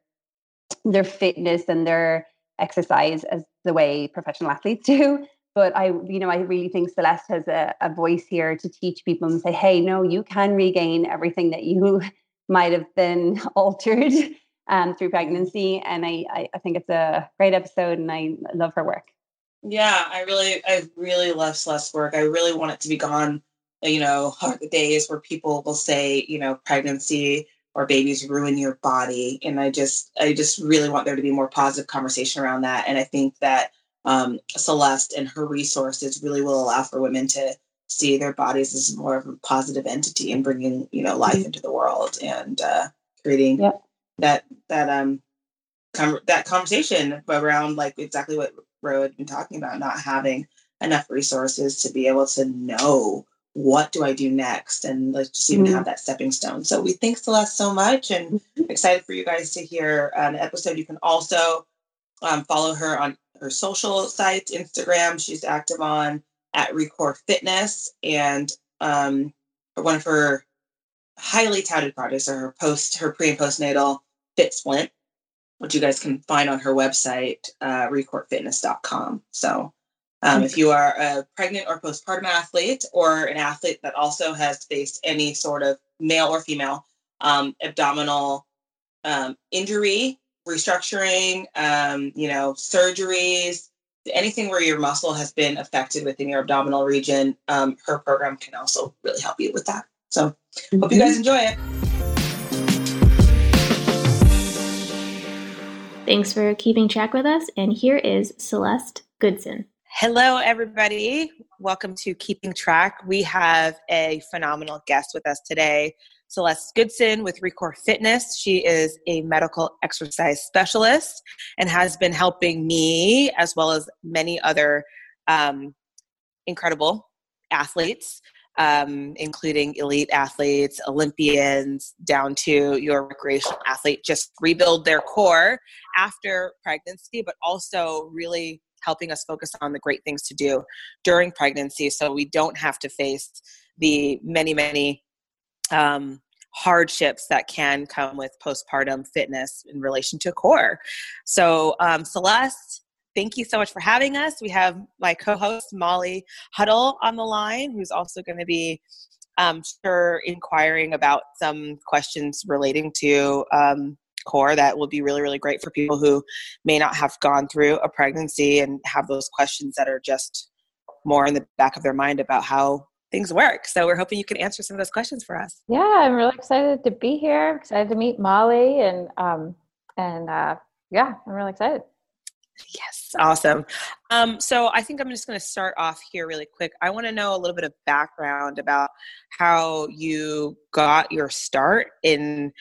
[SPEAKER 3] their fitness and their exercise as the way professional athletes do but I, you know, I really think Celeste has a, a voice here to teach people and say, hey, no, you can regain everything that you might have been altered um, through pregnancy. And I, I, I think it's a great episode and I love her work.
[SPEAKER 4] Yeah, I really, I really love Celeste's work. I really want it to be gone. You know, are the days where people will say, you know, pregnancy or babies ruin your body, and I just, I just really want there to be more positive conversation around that. And I think that um, Celeste and her resources really will allow for women to see their bodies as more of a positive entity and bringing you know life mm-hmm. into the world and uh, creating yep. that that um com- that conversation around like exactly what Ro had been talking about, not having enough resources to be able to know what do I do next and let's just even mm-hmm. have that stepping stone. So we thank Celeste so much and mm-hmm. excited for you guys to hear an episode. You can also um, follow her on her social sites, Instagram, she's active on at Recore Fitness, and um, one of her highly touted products are her post, her pre and postnatal Fit Splint, which you guys can find on her website, uh, recorefitness.com. So, um, if you are a pregnant or postpartum athlete, or an athlete that also has faced any sort of male or female um, abdominal um, injury restructuring, um, you know, surgeries, anything where your muscle has been affected within your abdominal region, um, her program can also really help you with that. So, mm-hmm. hope you guys enjoy it.
[SPEAKER 5] Thanks for keeping track with us. And here is Celeste Goodson.
[SPEAKER 6] Hello, everybody. Welcome to Keeping Track. We have a phenomenal guest with us today. Celeste Goodson with Recore Fitness. She is a medical exercise specialist and has been helping me as well as many other um, incredible athletes, um, including elite athletes, Olympians, down to your recreational athlete, just rebuild their core after pregnancy, but also really helping us focus on the great things to do during pregnancy so we don't have to face the many, many um, hardships that can come with postpartum fitness in relation to core. So, um, Celeste, thank you so much for having us. We have my co host, Molly Huddle, on the line, who's also going to be. Um, sure, inquiring about some questions relating to um, core that will be really, really great for people who may not have gone through a pregnancy and have those questions that are just more in the back of their mind about how things work. So we're hoping you can answer some of those questions for us.
[SPEAKER 2] Yeah, I'm really excited to be here. excited to meet Molly and um, and uh, yeah, I'm really excited.
[SPEAKER 4] Yes, awesome. Um, so I think I'm just going to start off here really quick. I want to know a little bit of background about how you got your start in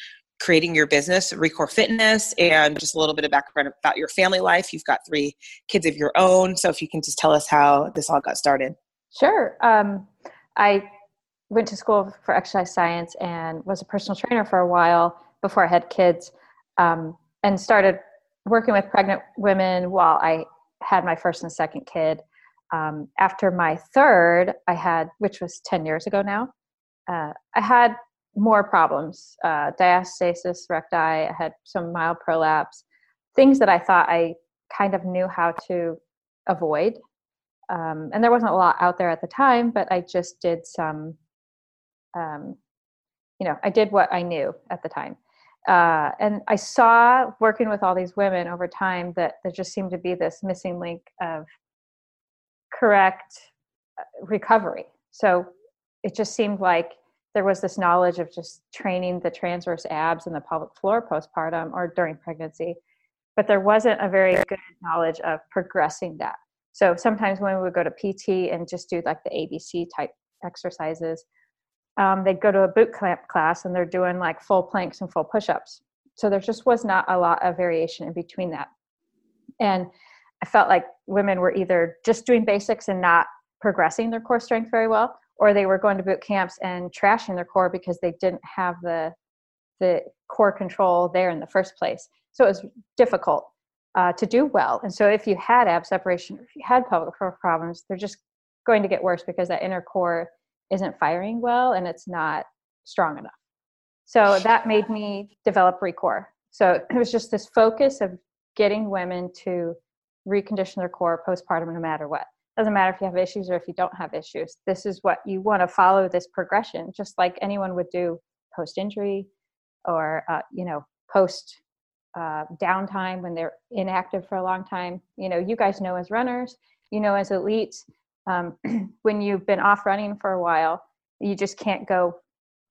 [SPEAKER 4] creating your business, Recore Fitness, and just a little bit of background about your family life. You've got three kids of your own, so if you can just tell us how this all got started.
[SPEAKER 2] Sure. Um, I went to school for exercise science and was a personal trainer for a while before I had kids, um, and started working with pregnant women while I had my first and second kid. Um, after my third, I had, which was 10 years ago now, uh, I had more problems uh, diastasis recti, I had some mild prolapse, things that I thought I kind of knew how to avoid. Um, and there wasn't a lot out there at the time, but I just did some, um, you know, I did what I knew at the time uh, and I saw working with all these women over time that there just seemed to be this missing link of correct uh, recovery. So it just seemed like there was this knowledge of just training the transverse abs and the pelvic floor postpartum or during pregnancy, but there wasn't a very good knowledge of progressing that. So sometimes when we would go to PT and just do like the ABC type exercises, um, they'd go to a boot camp class and they're doing like full planks and full push-ups. So there just was not a lot of variation in between that. And i felt like women were either just doing basics and not progressing their core strength very well or they were going to boot camps and trashing their core because they didn't have the the core control there in the first place so it was difficult uh, to do well and so if you had ab separation if you had pelvic floor problems they're just going to get worse because that inner core isn't firing well and it's not strong enough. So that made me develop Recore. So it was just this focus of getting women to recondition their core postpartum no matter what. Doesn't matter if you have issues or if you don't have issues. This is what you want to follow this progression, just like anyone would do post injury or, uh, you know, post uh, downtime when they're inactive for a long time. You know, you guys know as runners, you know, as elites, um, when you've been off running for a while you just can't go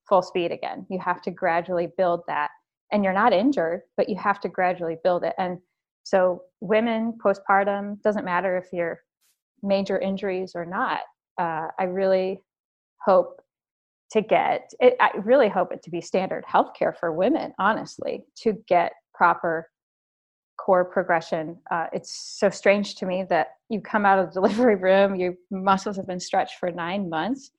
[SPEAKER 2] full speed again you have to gradually build that and you're not injured but you have to gradually build it and so women postpartum doesn't matter if you're major injuries or not uh, i really hope to get it i really hope it to be standard healthcare for women honestly to get proper core progression. Uh, it's so strange to me that you come out of the delivery room, your muscles have been stretched for nine months,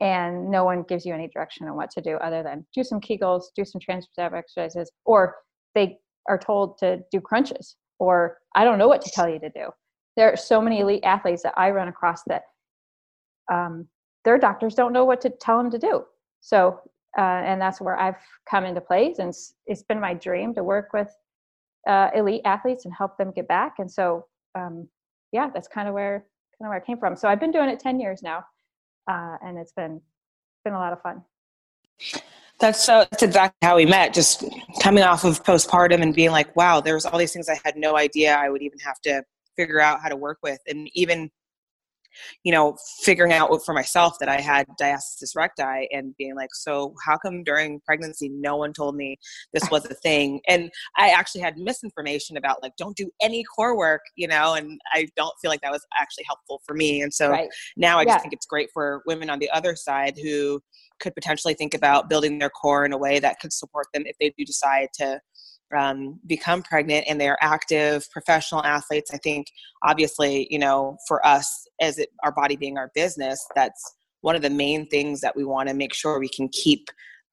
[SPEAKER 2] and no one gives you any direction on what to do other than do some Kegels, do some transverse exercises, or they are told to do crunches, or I don't know what to tell you to do. There are so many elite athletes that I run across that um, their doctors don't know what to tell them to do. So, uh, and that's where I've come into place, and it's, it's been my dream to work with uh, elite athletes and help them get back. And so, um, yeah, that's kind of where kind of where I came from. So I've been doing it ten years now, uh, and it's been been a lot of fun.
[SPEAKER 4] That's so. That's exactly how we met. Just coming off of postpartum and being like, "Wow, there's all these things I had no idea I would even have to figure out how to work with," and even you know, figuring out for myself that I had diastasis recti and being like, so how come during pregnancy no one told me this was a thing? And I actually had misinformation about like, don't do any core work, you know, and I don't feel like that was actually helpful for me. And so right. now I just think it's great for women on the other side who could potentially think about building their core in a way that could support them if they do decide to um, become pregnant and they're active professional athletes i think obviously you know for us as it, our body being our business that's one of the main things that we want to make sure we can keep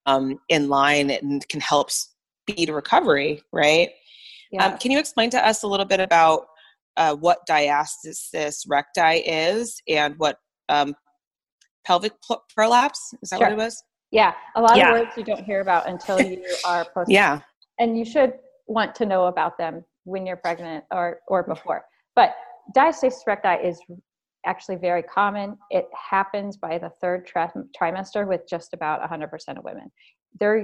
[SPEAKER 4] um, in line and can help speed recovery right yeah. Um, can you explain to us a little bit about uh, what diastasis recti is and what um, pelvic prolapse is that sure. what it was
[SPEAKER 2] yeah a lot yeah. of words you don't hear about until you are post
[SPEAKER 4] yeah
[SPEAKER 2] and you should want to know about them when you're pregnant or or before. But diastasis recti is actually very common. It happens by the third tri- trimester with just about 100% of women.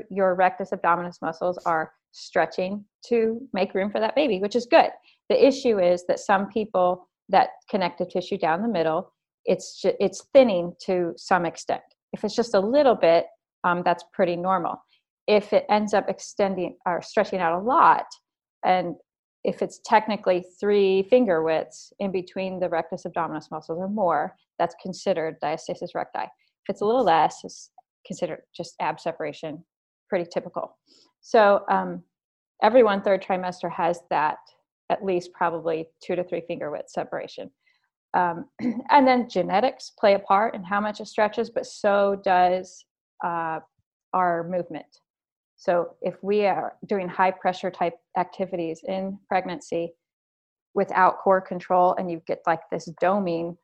[SPEAKER 2] Your rectus abdominis muscles are stretching to make room for that baby, which is good. The issue is that some people that connective tissue down the middle, it's it's thinning to some extent. If it's just a little bit, um, that's pretty normal if it ends up extending or stretching out a lot and if it's technically three finger widths in between the rectus abdominis muscles or more, that's considered diastasis recti. If it's a little less, it's considered just ab separation, pretty typical. So um, everyone third trimester has that at least probably two to three finger width separation. Um, and then genetics play a part in how much it stretches, but so does uh, our movement. So if we are doing high pressure type activities in pregnancy without core control and you get like this doming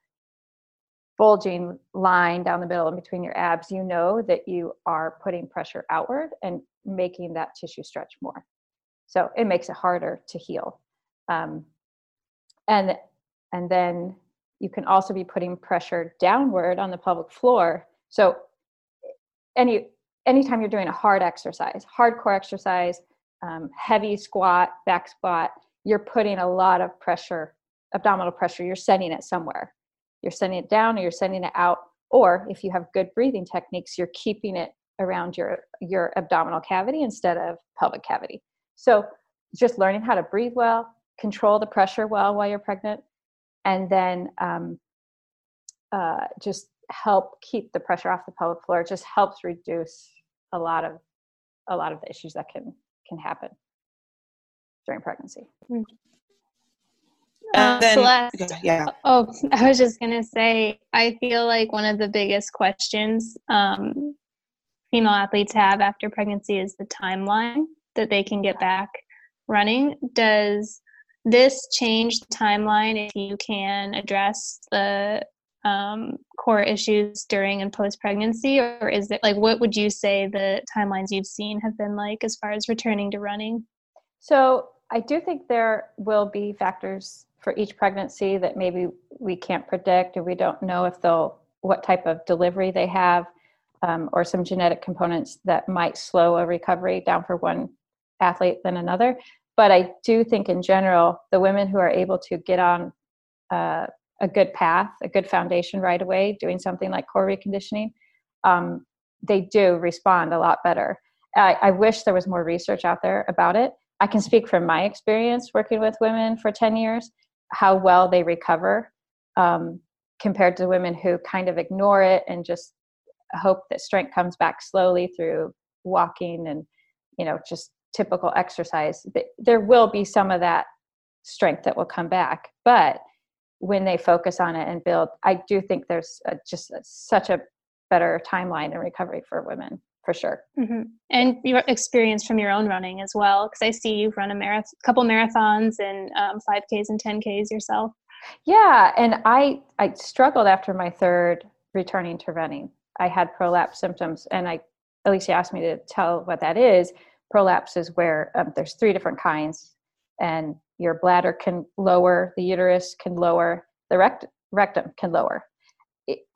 [SPEAKER 2] bulging line down the middle in between your abs, you know that you are putting pressure outward and making that tissue stretch more. So it makes it harder to heal. Um, and and then you can also be putting pressure downward on the pelvic floor. So any anytime you're doing a hard exercise, hardcore exercise, um, heavy squat, back squat, you're putting a lot of pressure, abdominal pressure. You're sending it somewhere. You're sending it down, or you're sending it out. Or if you have good breathing techniques, you're keeping it around your your abdominal cavity instead of pelvic cavity. So just learning how to breathe well, control the pressure well while you're pregnant, and then um, uh, just help keep the pressure off the pelvic floor. It just helps reduce a lot of a lot of the issues that can can happen during pregnancy.
[SPEAKER 1] Mm. Uh, then, Celeste, yeah. Oh, I was just gonna say, I feel like one of the biggest questions um, female athletes have after pregnancy is the timeline that they can get back running. Does this change the timeline if you can address the um, core issues during and post pregnancy, or is it like what would you say the timelines you've seen have been like as far as returning to running?
[SPEAKER 2] So I do think there will be factors for each pregnancy that maybe we can't predict, or we don't know if they'll what type of delivery they have, um, or some genetic components that might slow a recovery down for one athlete than another. But I do think in general, the women who are able to get on uh, a good path, a good foundation right away, doing something like core reconditioning, um, they do respond a lot better. I, I, wish there was more research out there about it. I can speak from my experience working with women for 10 years, how well they recover um, compared to women who kind of ignore it and just hope that strength comes back slowly through walking and, you know, just typical exercise. There will be some of that strength that will come back, but when they focus on it and build i do think there's a, just a, such a better timeline and recovery for women for sure.
[SPEAKER 1] Mm-hmm. and your experience from your own running as well because i see you've run a marathon couple marathons and um, 5ks and 10ks yourself.
[SPEAKER 2] Yeah and i i struggled after my third returning to running. I had prolapse symptoms and i Alysia asked me to tell what that is. Prolapse is where um, there's three different kinds and your bladder can lower, the uterus can lower, the rect- rectum can lower.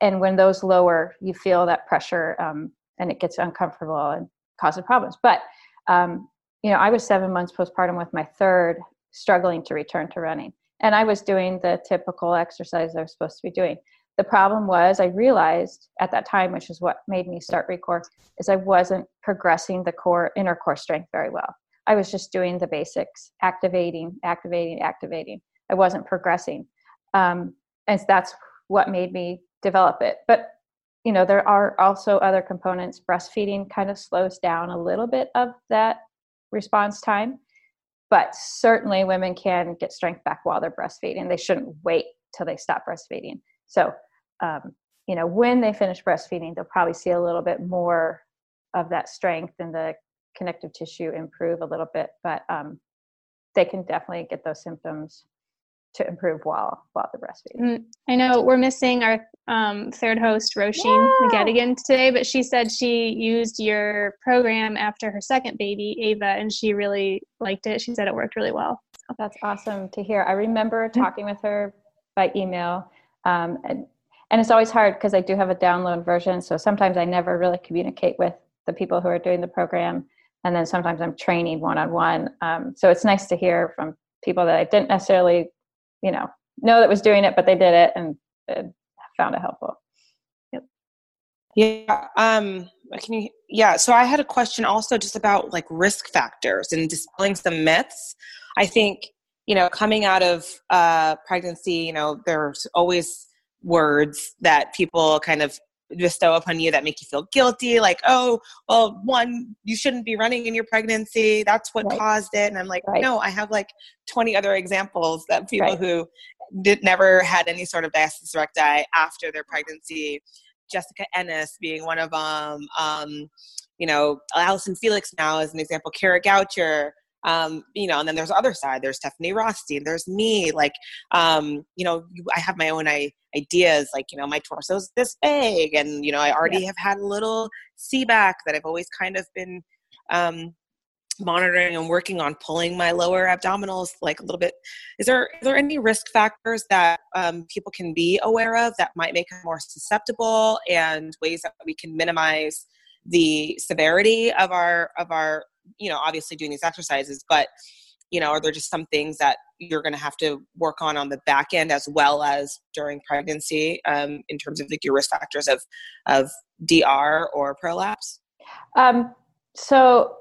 [SPEAKER 2] And when those lower, you feel that pressure um, and it gets uncomfortable and causes problems. But, um, you know, I was seven months postpartum with my third, struggling to return to running. And I was doing the typical exercise I was supposed to be doing. The problem was, I realized at that time, which is what made me start Recore, is I wasn't progressing the core inner core strength very well. I was just doing the basics, activating, activating, activating. I wasn't progressing. Um, and that's what made me develop it. But, you know, there are also other components. Breastfeeding kind of slows down a little bit of that response time. But certainly women can get strength back while they're breastfeeding. They shouldn't wait till they stop breastfeeding. So, um, you know, when they finish breastfeeding, they'll probably see a little bit more of that strength and the connective tissue improve a little bit, but um, they can definitely get those symptoms to improve while while they're breastfeeding.
[SPEAKER 1] Mm, I know we're missing our um, third host, Roisin yeah. McGettigan, today, but she said she used your program after her second baby, Ava, and she really liked it. She said it worked really well.
[SPEAKER 2] So. That's awesome to hear. I remember mm. talking with her by email, um, and and it's always hard because I do have a download version, so sometimes I never really communicate with the people who are doing the program and then sometimes I'm training one on one. So it's nice to hear from people that I didn't necessarily, you know, know that was doing it, but they did it and found it helpful.
[SPEAKER 6] Yep. Yeah. Um. Can you? Yeah. So I had a question also just about like risk factors and dispelling some myths. I think
[SPEAKER 4] you know, coming out of uh, pregnancy, you know, there's always words that people kind of bestow upon you that make you feel guilty like oh well one you shouldn't be running in your pregnancy that's what right. caused it and i'm like right. no i have like 20 other examples that people right. who did never had any sort of diastasis recti after their pregnancy jessica ennis being one of them um, you know allyson felix now as an example kara goucher um, you know, and then there's the other side. There's Stephanie Rothstein. There's me. Like, um, you know, I have my own I- ideas. Like, you know, my torso's this big, and you know, I already yeah. have had a little CBAC that I've always kind of been um, monitoring and working on pulling my lower abdominals like a little bit. Is there is there any risk factors that um, people can be aware of that might make them more susceptible, and ways that we can minimize the severity of our of our you know obviously doing these exercises but you know are there just some things that you're going to have to work on on the back end as well as during pregnancy um, in terms of like your risk factors of of dr or prolapse?
[SPEAKER 2] Um, so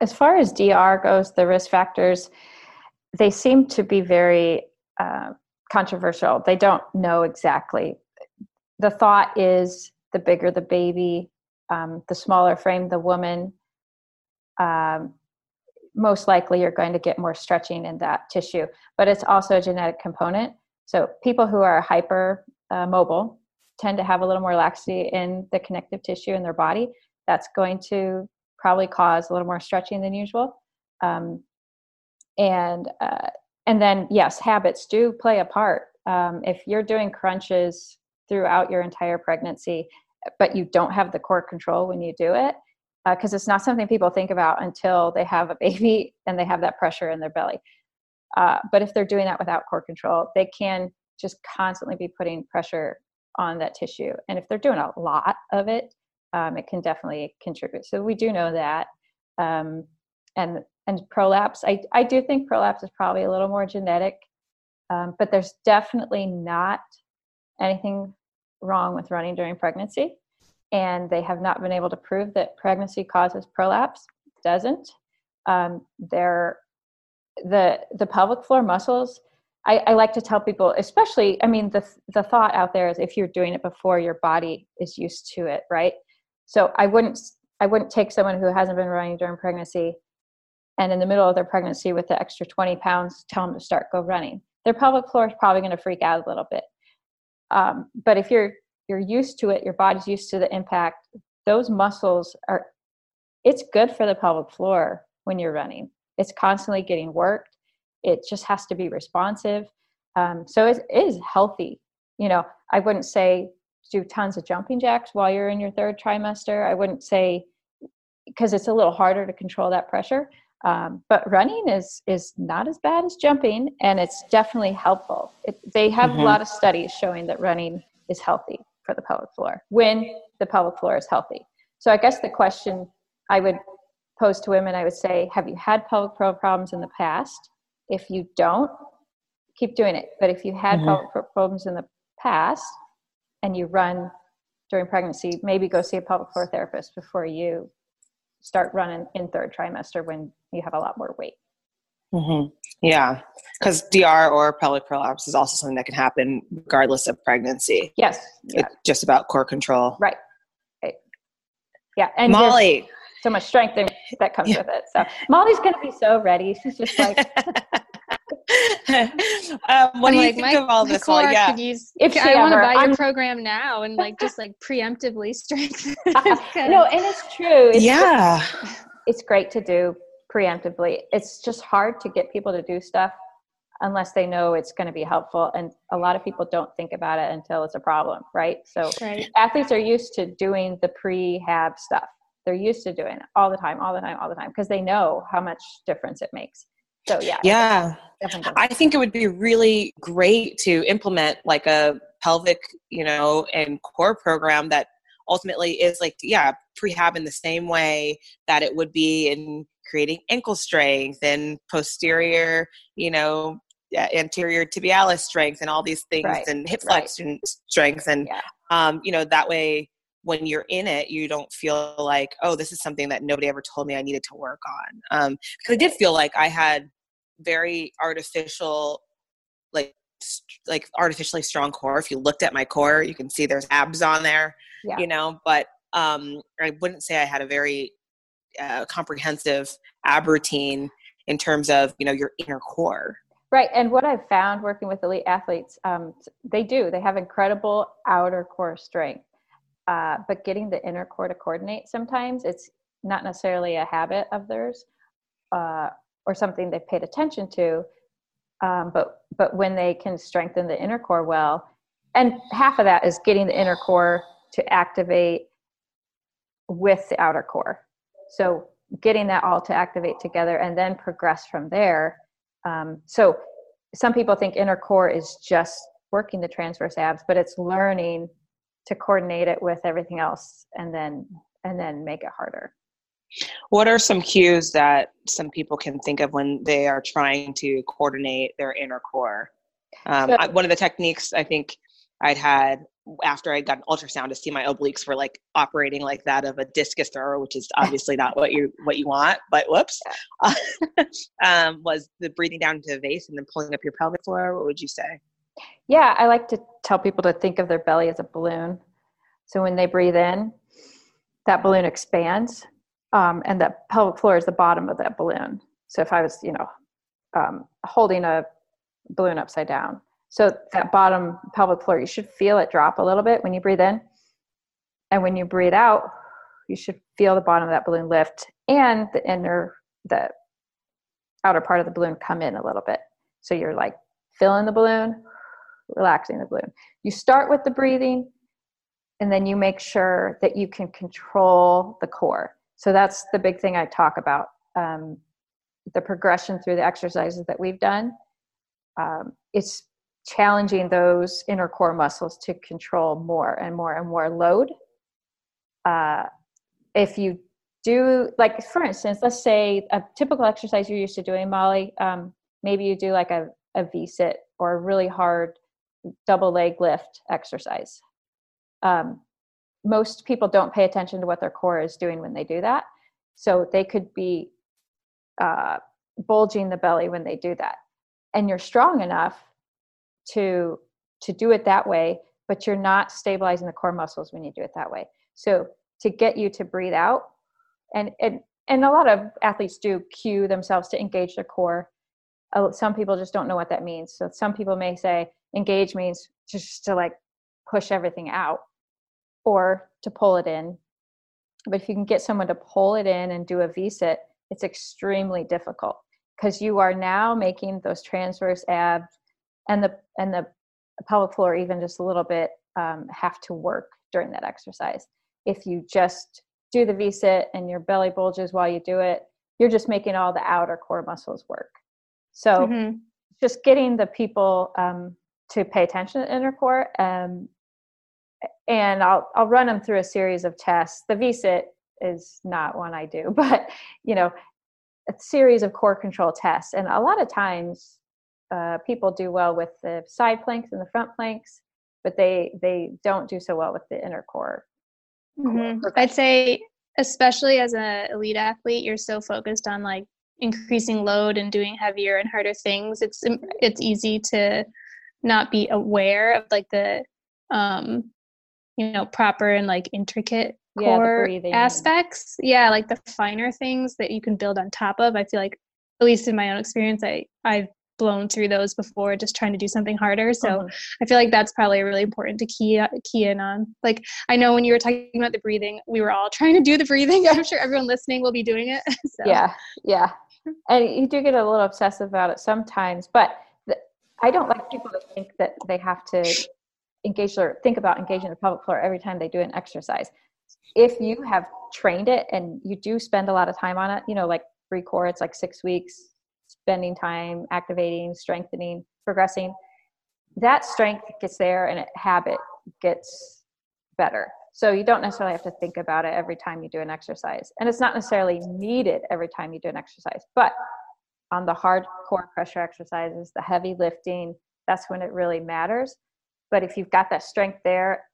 [SPEAKER 2] as far as dr goes the risk factors they seem to be very uh, controversial. They don't know exactly. The thought is the bigger the baby um, the smaller frame the woman um, most likely you're going to get more stretching in that tissue. But it's also a genetic component. So people who are hyper uh, mobile tend to have a little more laxity in the connective tissue in their body. That's going to probably cause a little more stretching than usual. Um, and uh, and then yes, habits do play a part. Um, if you're doing crunches throughout your entire pregnancy, but you don't have the core control when you do it, because uh, it's not something people think about until they have a baby and they have that pressure in their belly. Uh, but if they're doing that without core control, they can just constantly be putting pressure on that tissue. And if they're doing a lot of it, um, it can definitely contribute. So we do know that. Um, and and prolapse, I, I do think prolapse is probably a little more genetic, um, but there's definitely not anything wrong with running during pregnancy and they have not been able to prove that pregnancy causes prolapse. Doesn't. Um, they're the the pelvic floor muscles. I, I, like to tell people, especially, I mean, the the thought out there is if you're doing it before your body is used to it, right? So I wouldn't I wouldn't take someone who hasn't been running during pregnancy and in the middle of their pregnancy with the extra 20 pounds, tell them to start go running. Their pelvic floor is probably going to freak out a little bit. Um, but if you're you're used to it your body's used to the impact those muscles are it's good for the pelvic floor when you're running. It's constantly getting worked. It just has to be responsive. Um, so it is healthy. You know i wouldn't say do tons of jumping jacks while you're in your third trimester. I wouldn't say because it's a little harder to control that pressure. Um, but running is is not as bad as jumping and it's definitely helpful. It, they have mm-hmm. a lot of studies showing that running is healthy for the pelvic floor when the pelvic floor is healthy. So I guess the question I would pose to women, I would say, have you had pelvic floor problems in the past? If you don't, keep doing it. But if you had mm-hmm. pelvic floor problems in the past and you run during pregnancy, maybe go see a pelvic floor therapist before you start running in third trimester when you have a lot more weight.
[SPEAKER 4] Mm-hmm. Yeah, because DR or pelvic prolapse is also something that can happen regardless of pregnancy.
[SPEAKER 2] Yes,
[SPEAKER 4] yeah. it's just about core control.
[SPEAKER 2] Right. right. Yeah, and
[SPEAKER 4] Molly,
[SPEAKER 2] so much strength that comes yeah. with it. So Molly's going to be so ready. She's just like.
[SPEAKER 4] um, what I'm do you think of all this? Well, yeah.
[SPEAKER 1] Use, if I want to buy your I'm, program now and like just like preemptively strengthen.
[SPEAKER 2] no, and it's true. It's
[SPEAKER 4] yeah,
[SPEAKER 2] it's great to do preemptively. It's just hard to get people to do stuff unless they know it's going to be helpful. And a lot of people don't think about it until it's a problem, right? So right. athletes are used to doing the prehab stuff. They're used to doing it all the time, all the time, all the time, because they know how much difference it makes. So yeah.
[SPEAKER 4] Yeah. I think it would be really great to implement like a pelvic, you know, and core program that ultimately is like, yeah, prehab in the same way that it would be in creating ankle strength and posterior, you know, anterior tibialis strength and all these things right. and hip flexion right. strength. And, yeah. um, you know, that way when you're in it, you don't feel like, oh, this is something that nobody ever told me I needed to work on. Um, because I did feel like I had very artificial, like like artificially strong core. If you looked at my core, you can see there's abs on there. Yeah. You know, but um, I wouldn't say I had a very uh, comprehensive ab routine in terms of you know your inner core.
[SPEAKER 2] Right, and what I've found working with elite athletes, um, they do. They have incredible outer core strength, uh, but getting the inner core to coordinate sometimes it's not necessarily a habit of theirs uh, or something they've paid attention to. Um, but but when they can strengthen the inner core well, and half of that is getting the inner core to activate with the outer core. So getting that all to activate together and then progress from there. Um, so some people think inner core is just working the transverse abs, but it's learning to coordinate it with everything else and then and then make it harder.
[SPEAKER 4] What are some cues that some people can think of when they are trying to coordinate their inner core? Um, so, I, one of the techniques I think I'd had after I got an ultrasound to see my obliques were like operating like that of a discus thrower, which is obviously not what you what you want. But whoops, um, was the breathing down into the vase and then pulling up your pelvic floor. What would you say?
[SPEAKER 2] Yeah, I like to tell people to think of their belly as a balloon. So when they breathe in, that balloon expands, um, and the pelvic floor is the bottom of that balloon. So if I was, you know, um, holding a balloon upside down, so that bottom pelvic floor, you should feel it drop a little bit when you breathe in. And when you breathe out, you should feel the bottom of that balloon lift and the inner, the outer part of the balloon come in a little bit. So you're like filling the balloon, relaxing the balloon. You start with the breathing, and then you make sure that you can control the core. So that's the big thing I talk about. Um, the progression through the exercises that we've done. Um, it's challenging those inner core muscles to control more and more and more load. Uh, if you do, like for instance, let's say a typical exercise you're used to doing, Molly, um, maybe you do like a, a V sit or a really hard double leg lift exercise. Um, most people don't pay attention to what their core is doing when they do that. So they could be uh, bulging the belly when they do that. And you're strong enough to to do it that way but you're not stabilizing the core muscles when you do it that way. So to get you to breathe out and and and a lot of athletes do cue themselves to engage their core. Uh, some people just don't know what that means. So some people may say engage means just to like push everything out or to pull it in. But if you can get someone to pull it in and do a v-sit it's extremely difficult because you are now making those transverse abs and the and the pelvic floor even just a little bit um, have to work during that exercise. If you just do the v-sit and your belly bulges while you do it you're just making all the outer core muscles work. So mm-hmm. just getting the people um, to pay attention to inner core um, and I'll, I'll run them through a series of tests. The v-sit is not one i do but you know a series of core control tests. And a lot of times uh, people do well with the side planks and the front planks, but they they don't do so well with the inner core.
[SPEAKER 1] Mm-hmm. I'd say, especially as an elite athlete, you're so focused on like increasing load and doing heavier and harder things. It's it's easy to not be aware of like the um you know proper and like intricate core yeah, aspects yeah like the finer things that you can build on top of i feel like at least in my own experience i i've blown through those before just trying to do something harder. So uh-huh. i feel like that's probably really important to key key in on. Like i know when you were talking about the breathing we were all trying to do the breathing. I'm sure everyone listening will be doing it.
[SPEAKER 2] So. yeah yeah. And you do get a little obsessive about it sometimes but the, i don't like people to think that they have to engage or think about engaging the pelvic floor every time they do an exercise. If you have trained it and you do spend a lot of time on it you know like ReCore it's like six weeks spending time activating, strengthening, progressing, that strength gets there and habit gets better. So you don't necessarily have to think about it every time you do an exercise. And it's not necessarily needed every time you do an exercise. But on the hard core pressure exercises, the heavy lifting, that's when it really matters. But if you've got that strength there,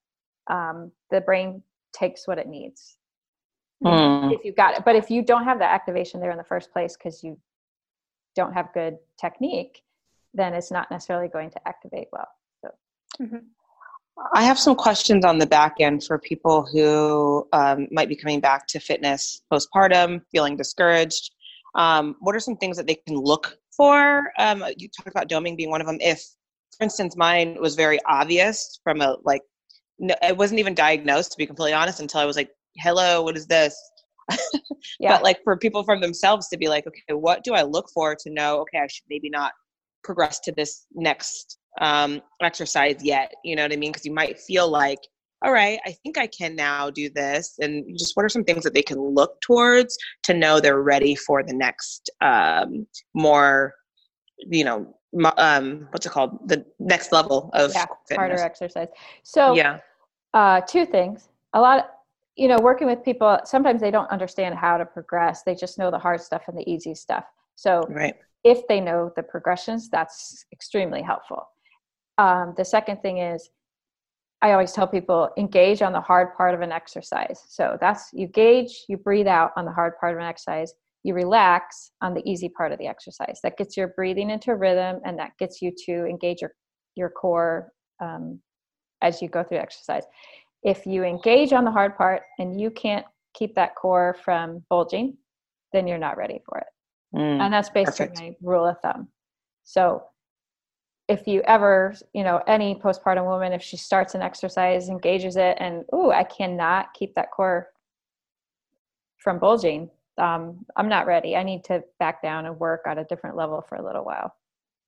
[SPEAKER 2] um, the brain takes what it needs. Mm. If you've got it. But if you don't have that activation there in the first place because you don't have good technique, then it's not necessarily going to activate well. So. Mm-hmm.
[SPEAKER 4] I have some questions on the back end for people who um, might be coming back to fitness postpartum, feeling discouraged. Um, what are some things that they can look for? Um, you talked about doming being one of them. If, for instance, mine was very obvious from a like, no, it wasn't even diagnosed to be completely honest until I was like, "Hello, what is this?" yeah. But like for people from themselves to be like, "Okay, what do I look for to know? Okay, I should maybe not progress to this next um, exercise yet. You know what I mean? Because you might feel like, all right, I think I can now do this. And just what are some things that they can look towards to know they're ready for the next um, more, you know, um, what's it called? The next level of
[SPEAKER 2] yeah, harder exercise. So yeah, uh, two things. A lot, of, you know, working with people. Sometimes they don't understand how to progress. They just know the hard stuff and the easy stuff. So
[SPEAKER 4] right.
[SPEAKER 2] if they know the progressions, that's extremely helpful. Um, the second thing is, I always tell people engage on the hard part of an exercise. So that's you gauge, you breathe out on the hard part of an exercise, you relax on the easy part of the exercise. That gets your breathing into rhythm and that gets you to engage your, your core um, as you go through exercise. If you engage on the hard part and you can't keep that core from bulging, then you're not ready for it. Mm, and that's basically perfect. my rule of thumb. So if you ever, you know, any postpartum woman, if she starts an exercise, engages it, and oh, I cannot keep that core from bulging, um, I'm not ready. I need to back down and work at a different level for a little while.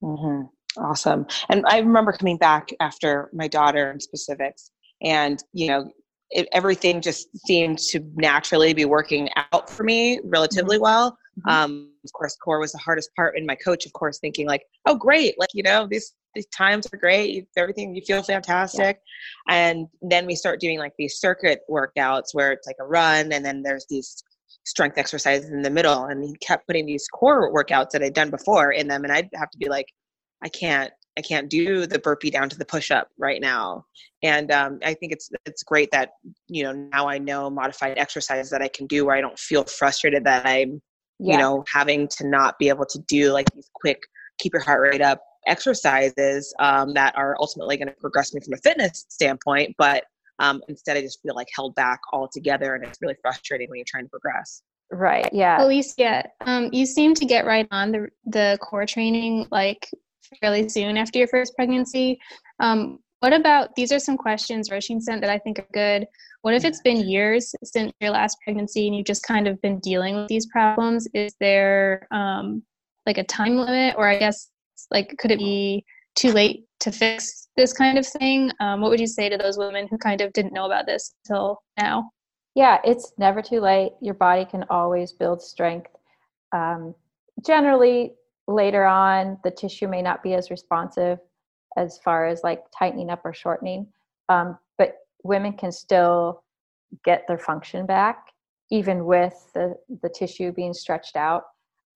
[SPEAKER 4] Mm-hmm. Awesome. And I remember coming back after my daughter in specifics, and you know, it, everything just seemed to naturally be working out for me relatively mm-hmm. well. Mm-hmm. Um, of course, core was the hardest part, and my coach, of course, thinking like, "Oh, great! Like you know, these these times are great. everything you feel fantastic." Yeah. And then we start doing like these circuit workouts where it's like a run, and then there's these strength exercises in the middle. And he kept putting these core workouts that I'd done before in them, and I'd have to be like, "I can't, I can't do the burpee down to the push up right now. And um, I think it's it's great that you know now I know modified exercises that I can do where I don't feel frustrated that I'm yeah. you know having to not be able to do like these quick keep your heart rate up exercises um, that are ultimately going to progress me from a fitness standpoint but um, instead i just feel like held back altogether and it's really frustrating when you're trying to progress
[SPEAKER 2] right yeah
[SPEAKER 1] alysia um, you seem to get right on the the core training like fairly soon after your first pregnancy. Um, what about these are some questions Roisin sent that I think are good. What if it's been years since your last pregnancy and you've just kind of been dealing with these problems? Is there um, like a time limit, or I guess like could it be too late to fix this kind of thing? Um, what would you say to those women who kind of didn't know about this until now?
[SPEAKER 2] Yeah, it's never too late. Your body can always build strength. Um, generally, later on the tissue may not be as responsive as far as like tightening up or shortening um, but women can still get their function back even with the, the tissue being stretched out.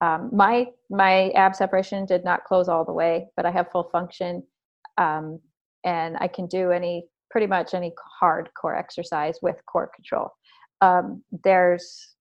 [SPEAKER 2] Um, my my ab separation did not close all the way but i have full function um, and i can do any pretty much any hard core exercise with core control. Um, there's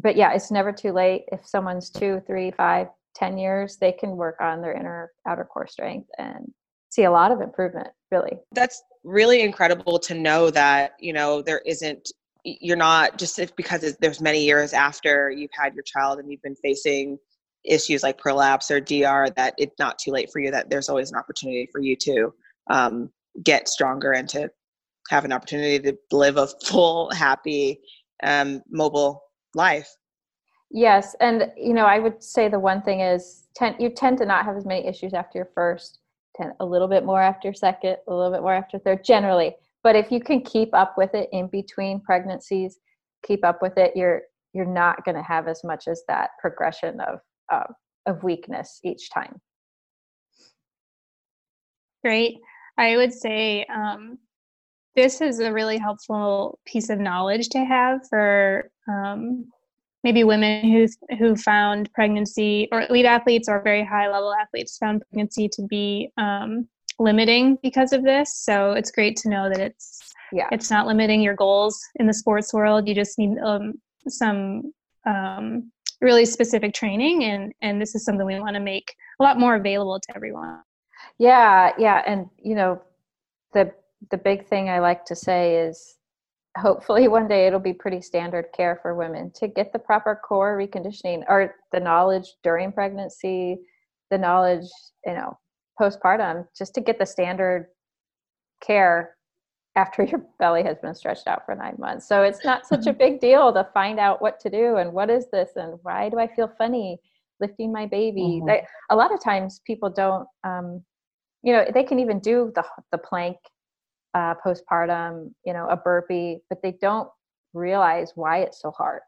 [SPEAKER 2] but yeah it's never too late. If someone's two three five 10 years, they can work on their inner outer core strength and see a lot of improvement, really.
[SPEAKER 4] That's really incredible to know that, you know, there isn't you're not just because there's many years after you've had your child and you've been facing issues like prolapse or DR that it's not too late for you that there's always an opportunity for you to um, get stronger and to have an opportunity to live a full happy um, mobile life
[SPEAKER 2] Yes, and you know, I would say the one thing is tend, you tend to not have as many issues after your first, tend a little bit more after your second, a little bit more after third, generally. But if you can keep up with it in between pregnancies, keep up with it, you're you're not going to have as much as that progression of uh, of weakness each time.
[SPEAKER 1] Great. I would say um, this is a really helpful piece of knowledge to have for um, maybe women who who found pregnancy or elite athletes or very high level athletes found pregnancy to be um, limiting because of this. So it's great to know that it's yeah it's not limiting your goals in the sports world. You just need um, some um, really specific training and and this is something we want to make a lot more available to everyone
[SPEAKER 2] yeah yeah and you know the the big thing i like to say is hopefully one day it'll be pretty standard care for women to get the proper core reconditioning or the knowledge during pregnancy the knowledge you know postpartum just to get the standard care after your belly has been stretched out for nine months. So it's not such a mm-hmm. big deal to find out what to do and what is this and why do I feel funny lifting my baby. Mm-hmm. They, a lot of times people don't, um, you know, they can even do the the plank uh, postpartum, you know, a burpee, but they don't realize why it's so hard.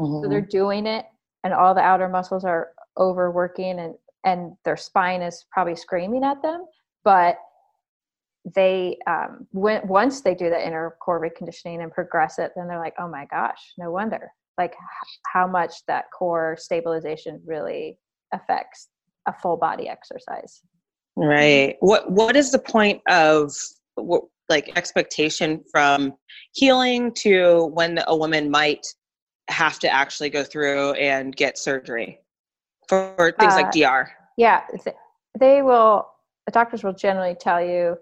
[SPEAKER 2] Mm-hmm. So they're doing it, and all the outer muscles are overworking, and and their spine is probably screaming at them, but they um, when once they do the inner core reconditioning and progress it then they're like oh my gosh no wonder like h- how much that core stabilization really affects a full body exercise
[SPEAKER 4] right what what is the point of what, like expectation from healing to when a woman might have to actually go through and get surgery for things uh, like dr
[SPEAKER 2] yeah they will the doctors will generally tell you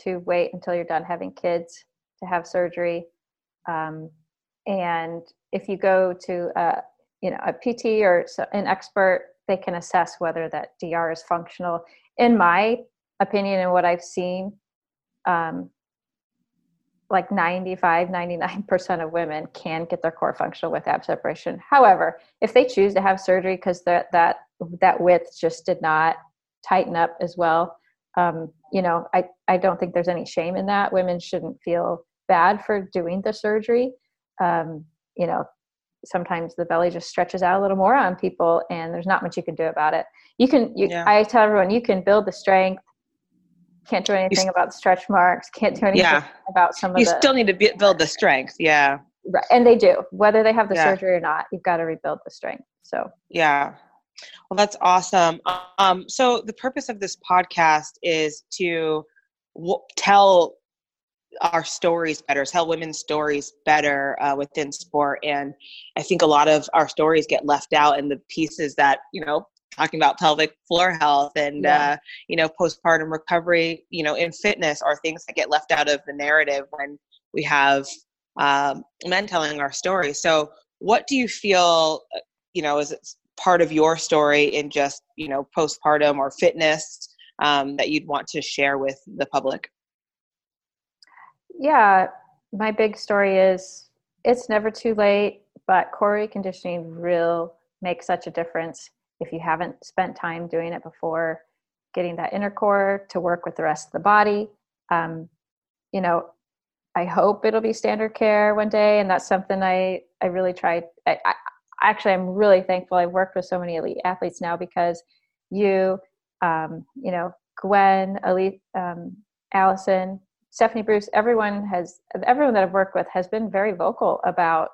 [SPEAKER 2] to wait until you're done having kids to have surgery. Um, and if you go to a, you know a PT or an expert, they can assess whether that DR is functional. In my opinion, and what I've seen, um, like 95 99% of women can get their core functional with ab separation. However if they choose to have surgery because that that that width just did not tighten up as well um, you know I, I don't think there's any shame in that. Women shouldn't feel bad for doing the surgery. Um, you know sometimes the belly just stretches out a little more on people and there's not much you can do about it. You can you, yeah. i tell everyone you can build the strength can't do anything about the stretch marks can't do anything yeah. about some of
[SPEAKER 4] you
[SPEAKER 2] the, You
[SPEAKER 4] still need to be, build the strength yeah
[SPEAKER 2] right and they do whether they have the yeah. surgery or not you've got to rebuild the strength so
[SPEAKER 4] yeah well, that's awesome. Um, so the purpose of this podcast is to w- tell our stories better, tell women's stories better uh, within sport. And I think a lot of our stories get left out and the pieces that, you know, talking about pelvic floor health and, yeah. uh, you know, postpartum recovery, you know, in fitness are things that get left out of the narrative when we have um, men telling our stories. So what do you feel, uh, you know, is it part of your story in just you know postpartum or fitness um, that you'd want to share with the public
[SPEAKER 2] yeah my big story is it's never too late but core reconditioning will make such a difference if you haven't spent time doing it before getting that inner core to work with the rest of the body. Um, you know i hope it'll be standard care one day and that's something i i really tried. I, actually i'm really thankful i've worked with so many elite athletes now because you um, you know gwen elite um, allyson stephanie bruce everyone has everyone that i've worked with has been very vocal about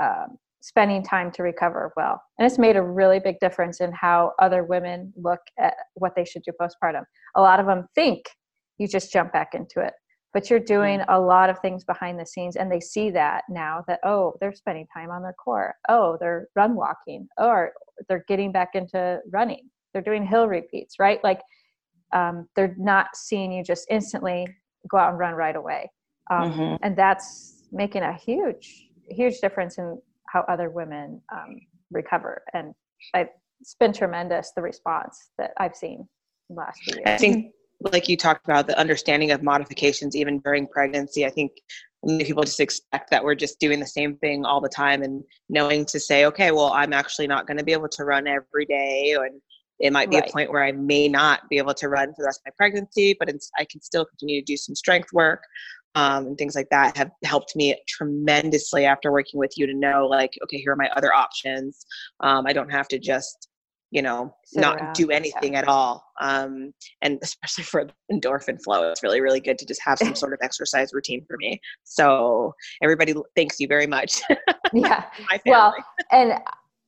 [SPEAKER 2] um, spending time to recover well. And it's made a really big difference in how other women look at what they should do postpartum. A lot of them think you just jump back into it but you're doing a lot of things behind the scenes and they see that now that oh they're spending time on their core. Oh they're run walking. Or they're getting back into running. They're doing hill repeats right? Like um, they're not seeing you just instantly go out and run right away. Um, mm-hmm. and that's making a huge huge difference in how other women um, recover. And I, it's been tremendous the response that i've seen last year
[SPEAKER 4] i think like you talked about the understanding of modifications even during pregnancy i think people just expect that we're just doing the same thing all the time and knowing to say okay well i'm actually not going to be able to run every day and it might be right. a point where i may not be able to run for the rest of my pregnancy but i can still continue to do some strength work um, and things like that have helped me tremendously after working with you to know like okay here are my other options. Um, i don't have to just you know so, not do anything yeah. at all. Um, and especially for endorphin flow it's really really good to just have some sort of exercise routine for me. So everybody thanks you very much.
[SPEAKER 2] Yeah. Well and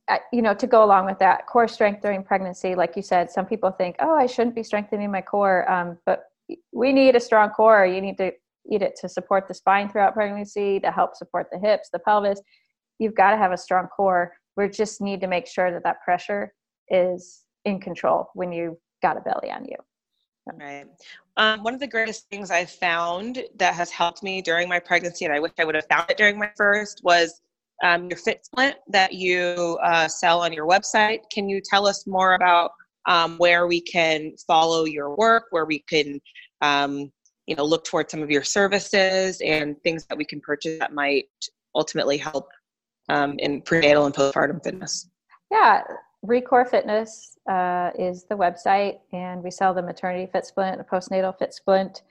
[SPEAKER 2] uh, you know to go along with that core strength during pregnancy like you said some people think oh i shouldn't be strengthening my core um, but we need a strong core. You need to eat it to support the spine throughout pregnancy to help support the hips the pelvis you've got to have a strong core we just need to make sure that that pressure is in control when you've got a belly on you.
[SPEAKER 4] Right. Um, one of the greatest things I found that has helped me during my pregnancy, and I wish I would have found it during my first, was um, your Fit Splint that you uh, sell on your website. Can you tell us more about um, where we can follow your work, where we can, um, you know, look towards some of your services and things that we can purchase that might ultimately help um, in prenatal and postpartum fitness?
[SPEAKER 2] Yeah, Recore Fitness uh, is the website, and we sell the maternity fit splint, the postnatal fit splint.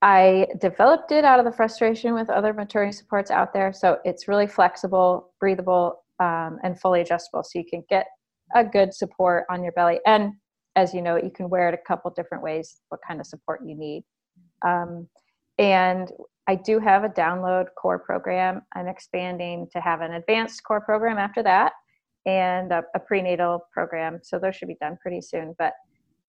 [SPEAKER 2] I developed it out of the frustration with other maternity supports out there. So it's really flexible, breathable, um, and fully adjustable. So you can get a good support on your belly. And as you know, you can wear it a couple different ways, what kind of support you need. Um, and I do have a download core program. I'm expanding to have an advanced core program after that and a, a prenatal program. So those should be done pretty soon. But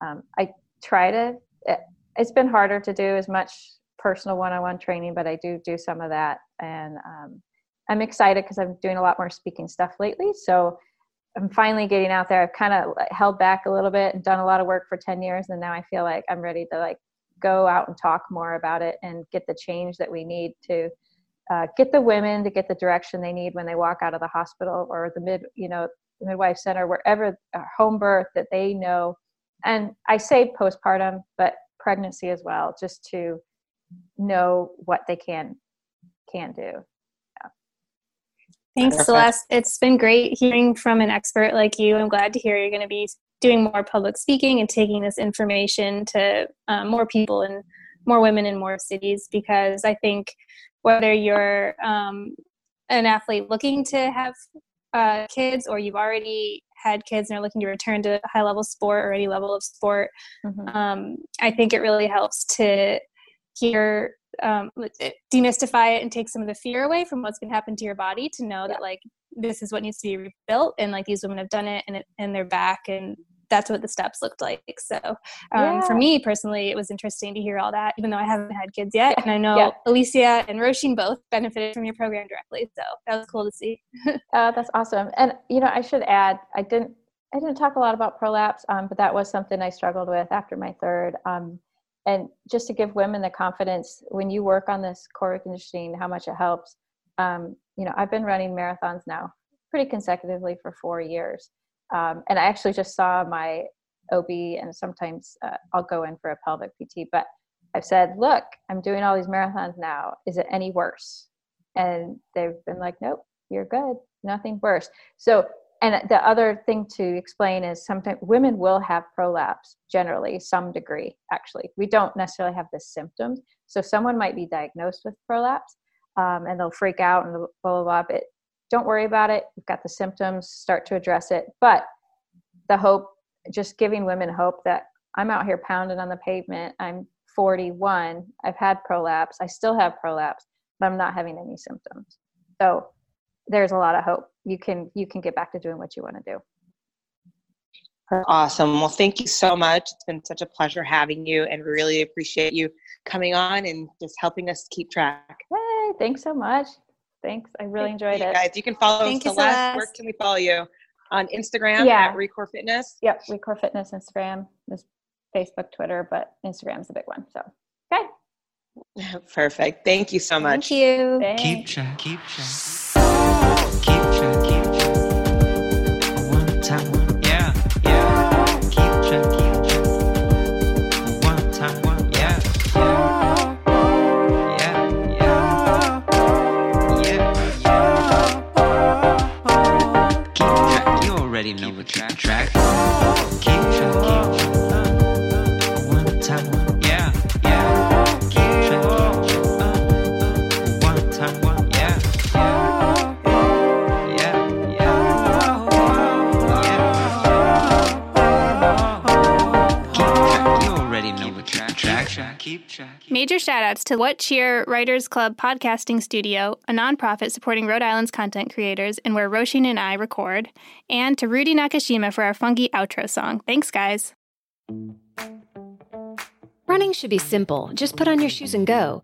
[SPEAKER 2] um, I try to, it, has been harder to do as much personal one on one training, but I do do some of that. And um, I'm excited because I'm doing a lot more speaking stuff lately. So I'm finally getting out there. I've kind of held back a little bit and done a lot of work for 10 years. And now I feel like I'm ready to like go out and talk more about it and get the change that we need to uh, get the women to get the direction they need when they walk out of the hospital or the mid you know the midwife center wherever uh, home birth that they know. And i say postpartum but pregnancy as well just to know what they can can do. Yeah.
[SPEAKER 1] thanks celeste. It's been great hearing from an expert like you. I'm glad to hear you're going to be doing more public speaking and taking this information to um, more people and more women in more cities because i think whether you're um, an athlete looking to have uh, kids or you've already had kids and are looking to return to high level sport or any level of sport mm-hmm. um, i think it really helps to hear um, demystify it and take some of the fear away from what's going to happen to your body to know yeah. that like this is what needs to be rebuilt and like these women have done it and it, and they're back and that's what the steps looked like. So um, yeah. for me personally, it was interesting to hear all that, even though I haven't had kids yet. And I know yeah. Alysia and Roisin both benefited from your program directly. So that was cool to see.
[SPEAKER 2] uh, that's awesome. And, you know, I should add, I didn't, I didn't talk a lot about prolapse, um, but that was something I struggled with after my third. Um, and just to give women the confidence when you work on this core conditioning, how much it helps. Um, you know, I've been running marathons now pretty consecutively for four years. Um, and I actually just saw my OB, and sometimes uh, I'll go in for a pelvic PT. But I've said, look, I'm doing all these marathons now. Is it any worse? And they've been like, nope, you're good. Nothing worse. So, and the other thing to explain is sometimes women will have prolapse generally, some degree, actually. We don't necessarily have the symptoms. So, someone might be diagnosed with prolapse um, and they'll freak out and blah, blah, blah. But don't worry about it. You've got the symptoms, start to address it. But the hope, just giving women hope that I'm out here pounding on the pavement. I'm 41. I've had prolapse. I still have prolapse, but I'm not having any symptoms. So there's a lot of hope. You can you can get back to doing what you want to do.
[SPEAKER 4] Awesome. Well, thank you so much. It's been such a pleasure having you and really appreciate you coming on and just helping us keep track.
[SPEAKER 2] Hey, thanks so much. Thanks. I really enjoyed it.
[SPEAKER 4] Guys, you can follow Thank Celeste. Celeste. Where can we follow you? On Instagram yeah. at Recore Fitness?
[SPEAKER 2] Yep, Recore Fitness Instagram. There's Facebook, Twitter, but Instagram's the big one. So,
[SPEAKER 4] okay. Perfect. Thank you so much.
[SPEAKER 1] Thank you.
[SPEAKER 7] Thanks. Keep track. Keep track. Keep track. Keep track. Track.
[SPEAKER 1] shout outs to What Cheer Writers Club Podcasting Studio, a nonprofit supporting Rhode Island's content creators and where Roisin and I record, and to Rudy Nakashima for our funky outro song. Thanks, guys.
[SPEAKER 8] Running should be simple. Just put on your shoes and go.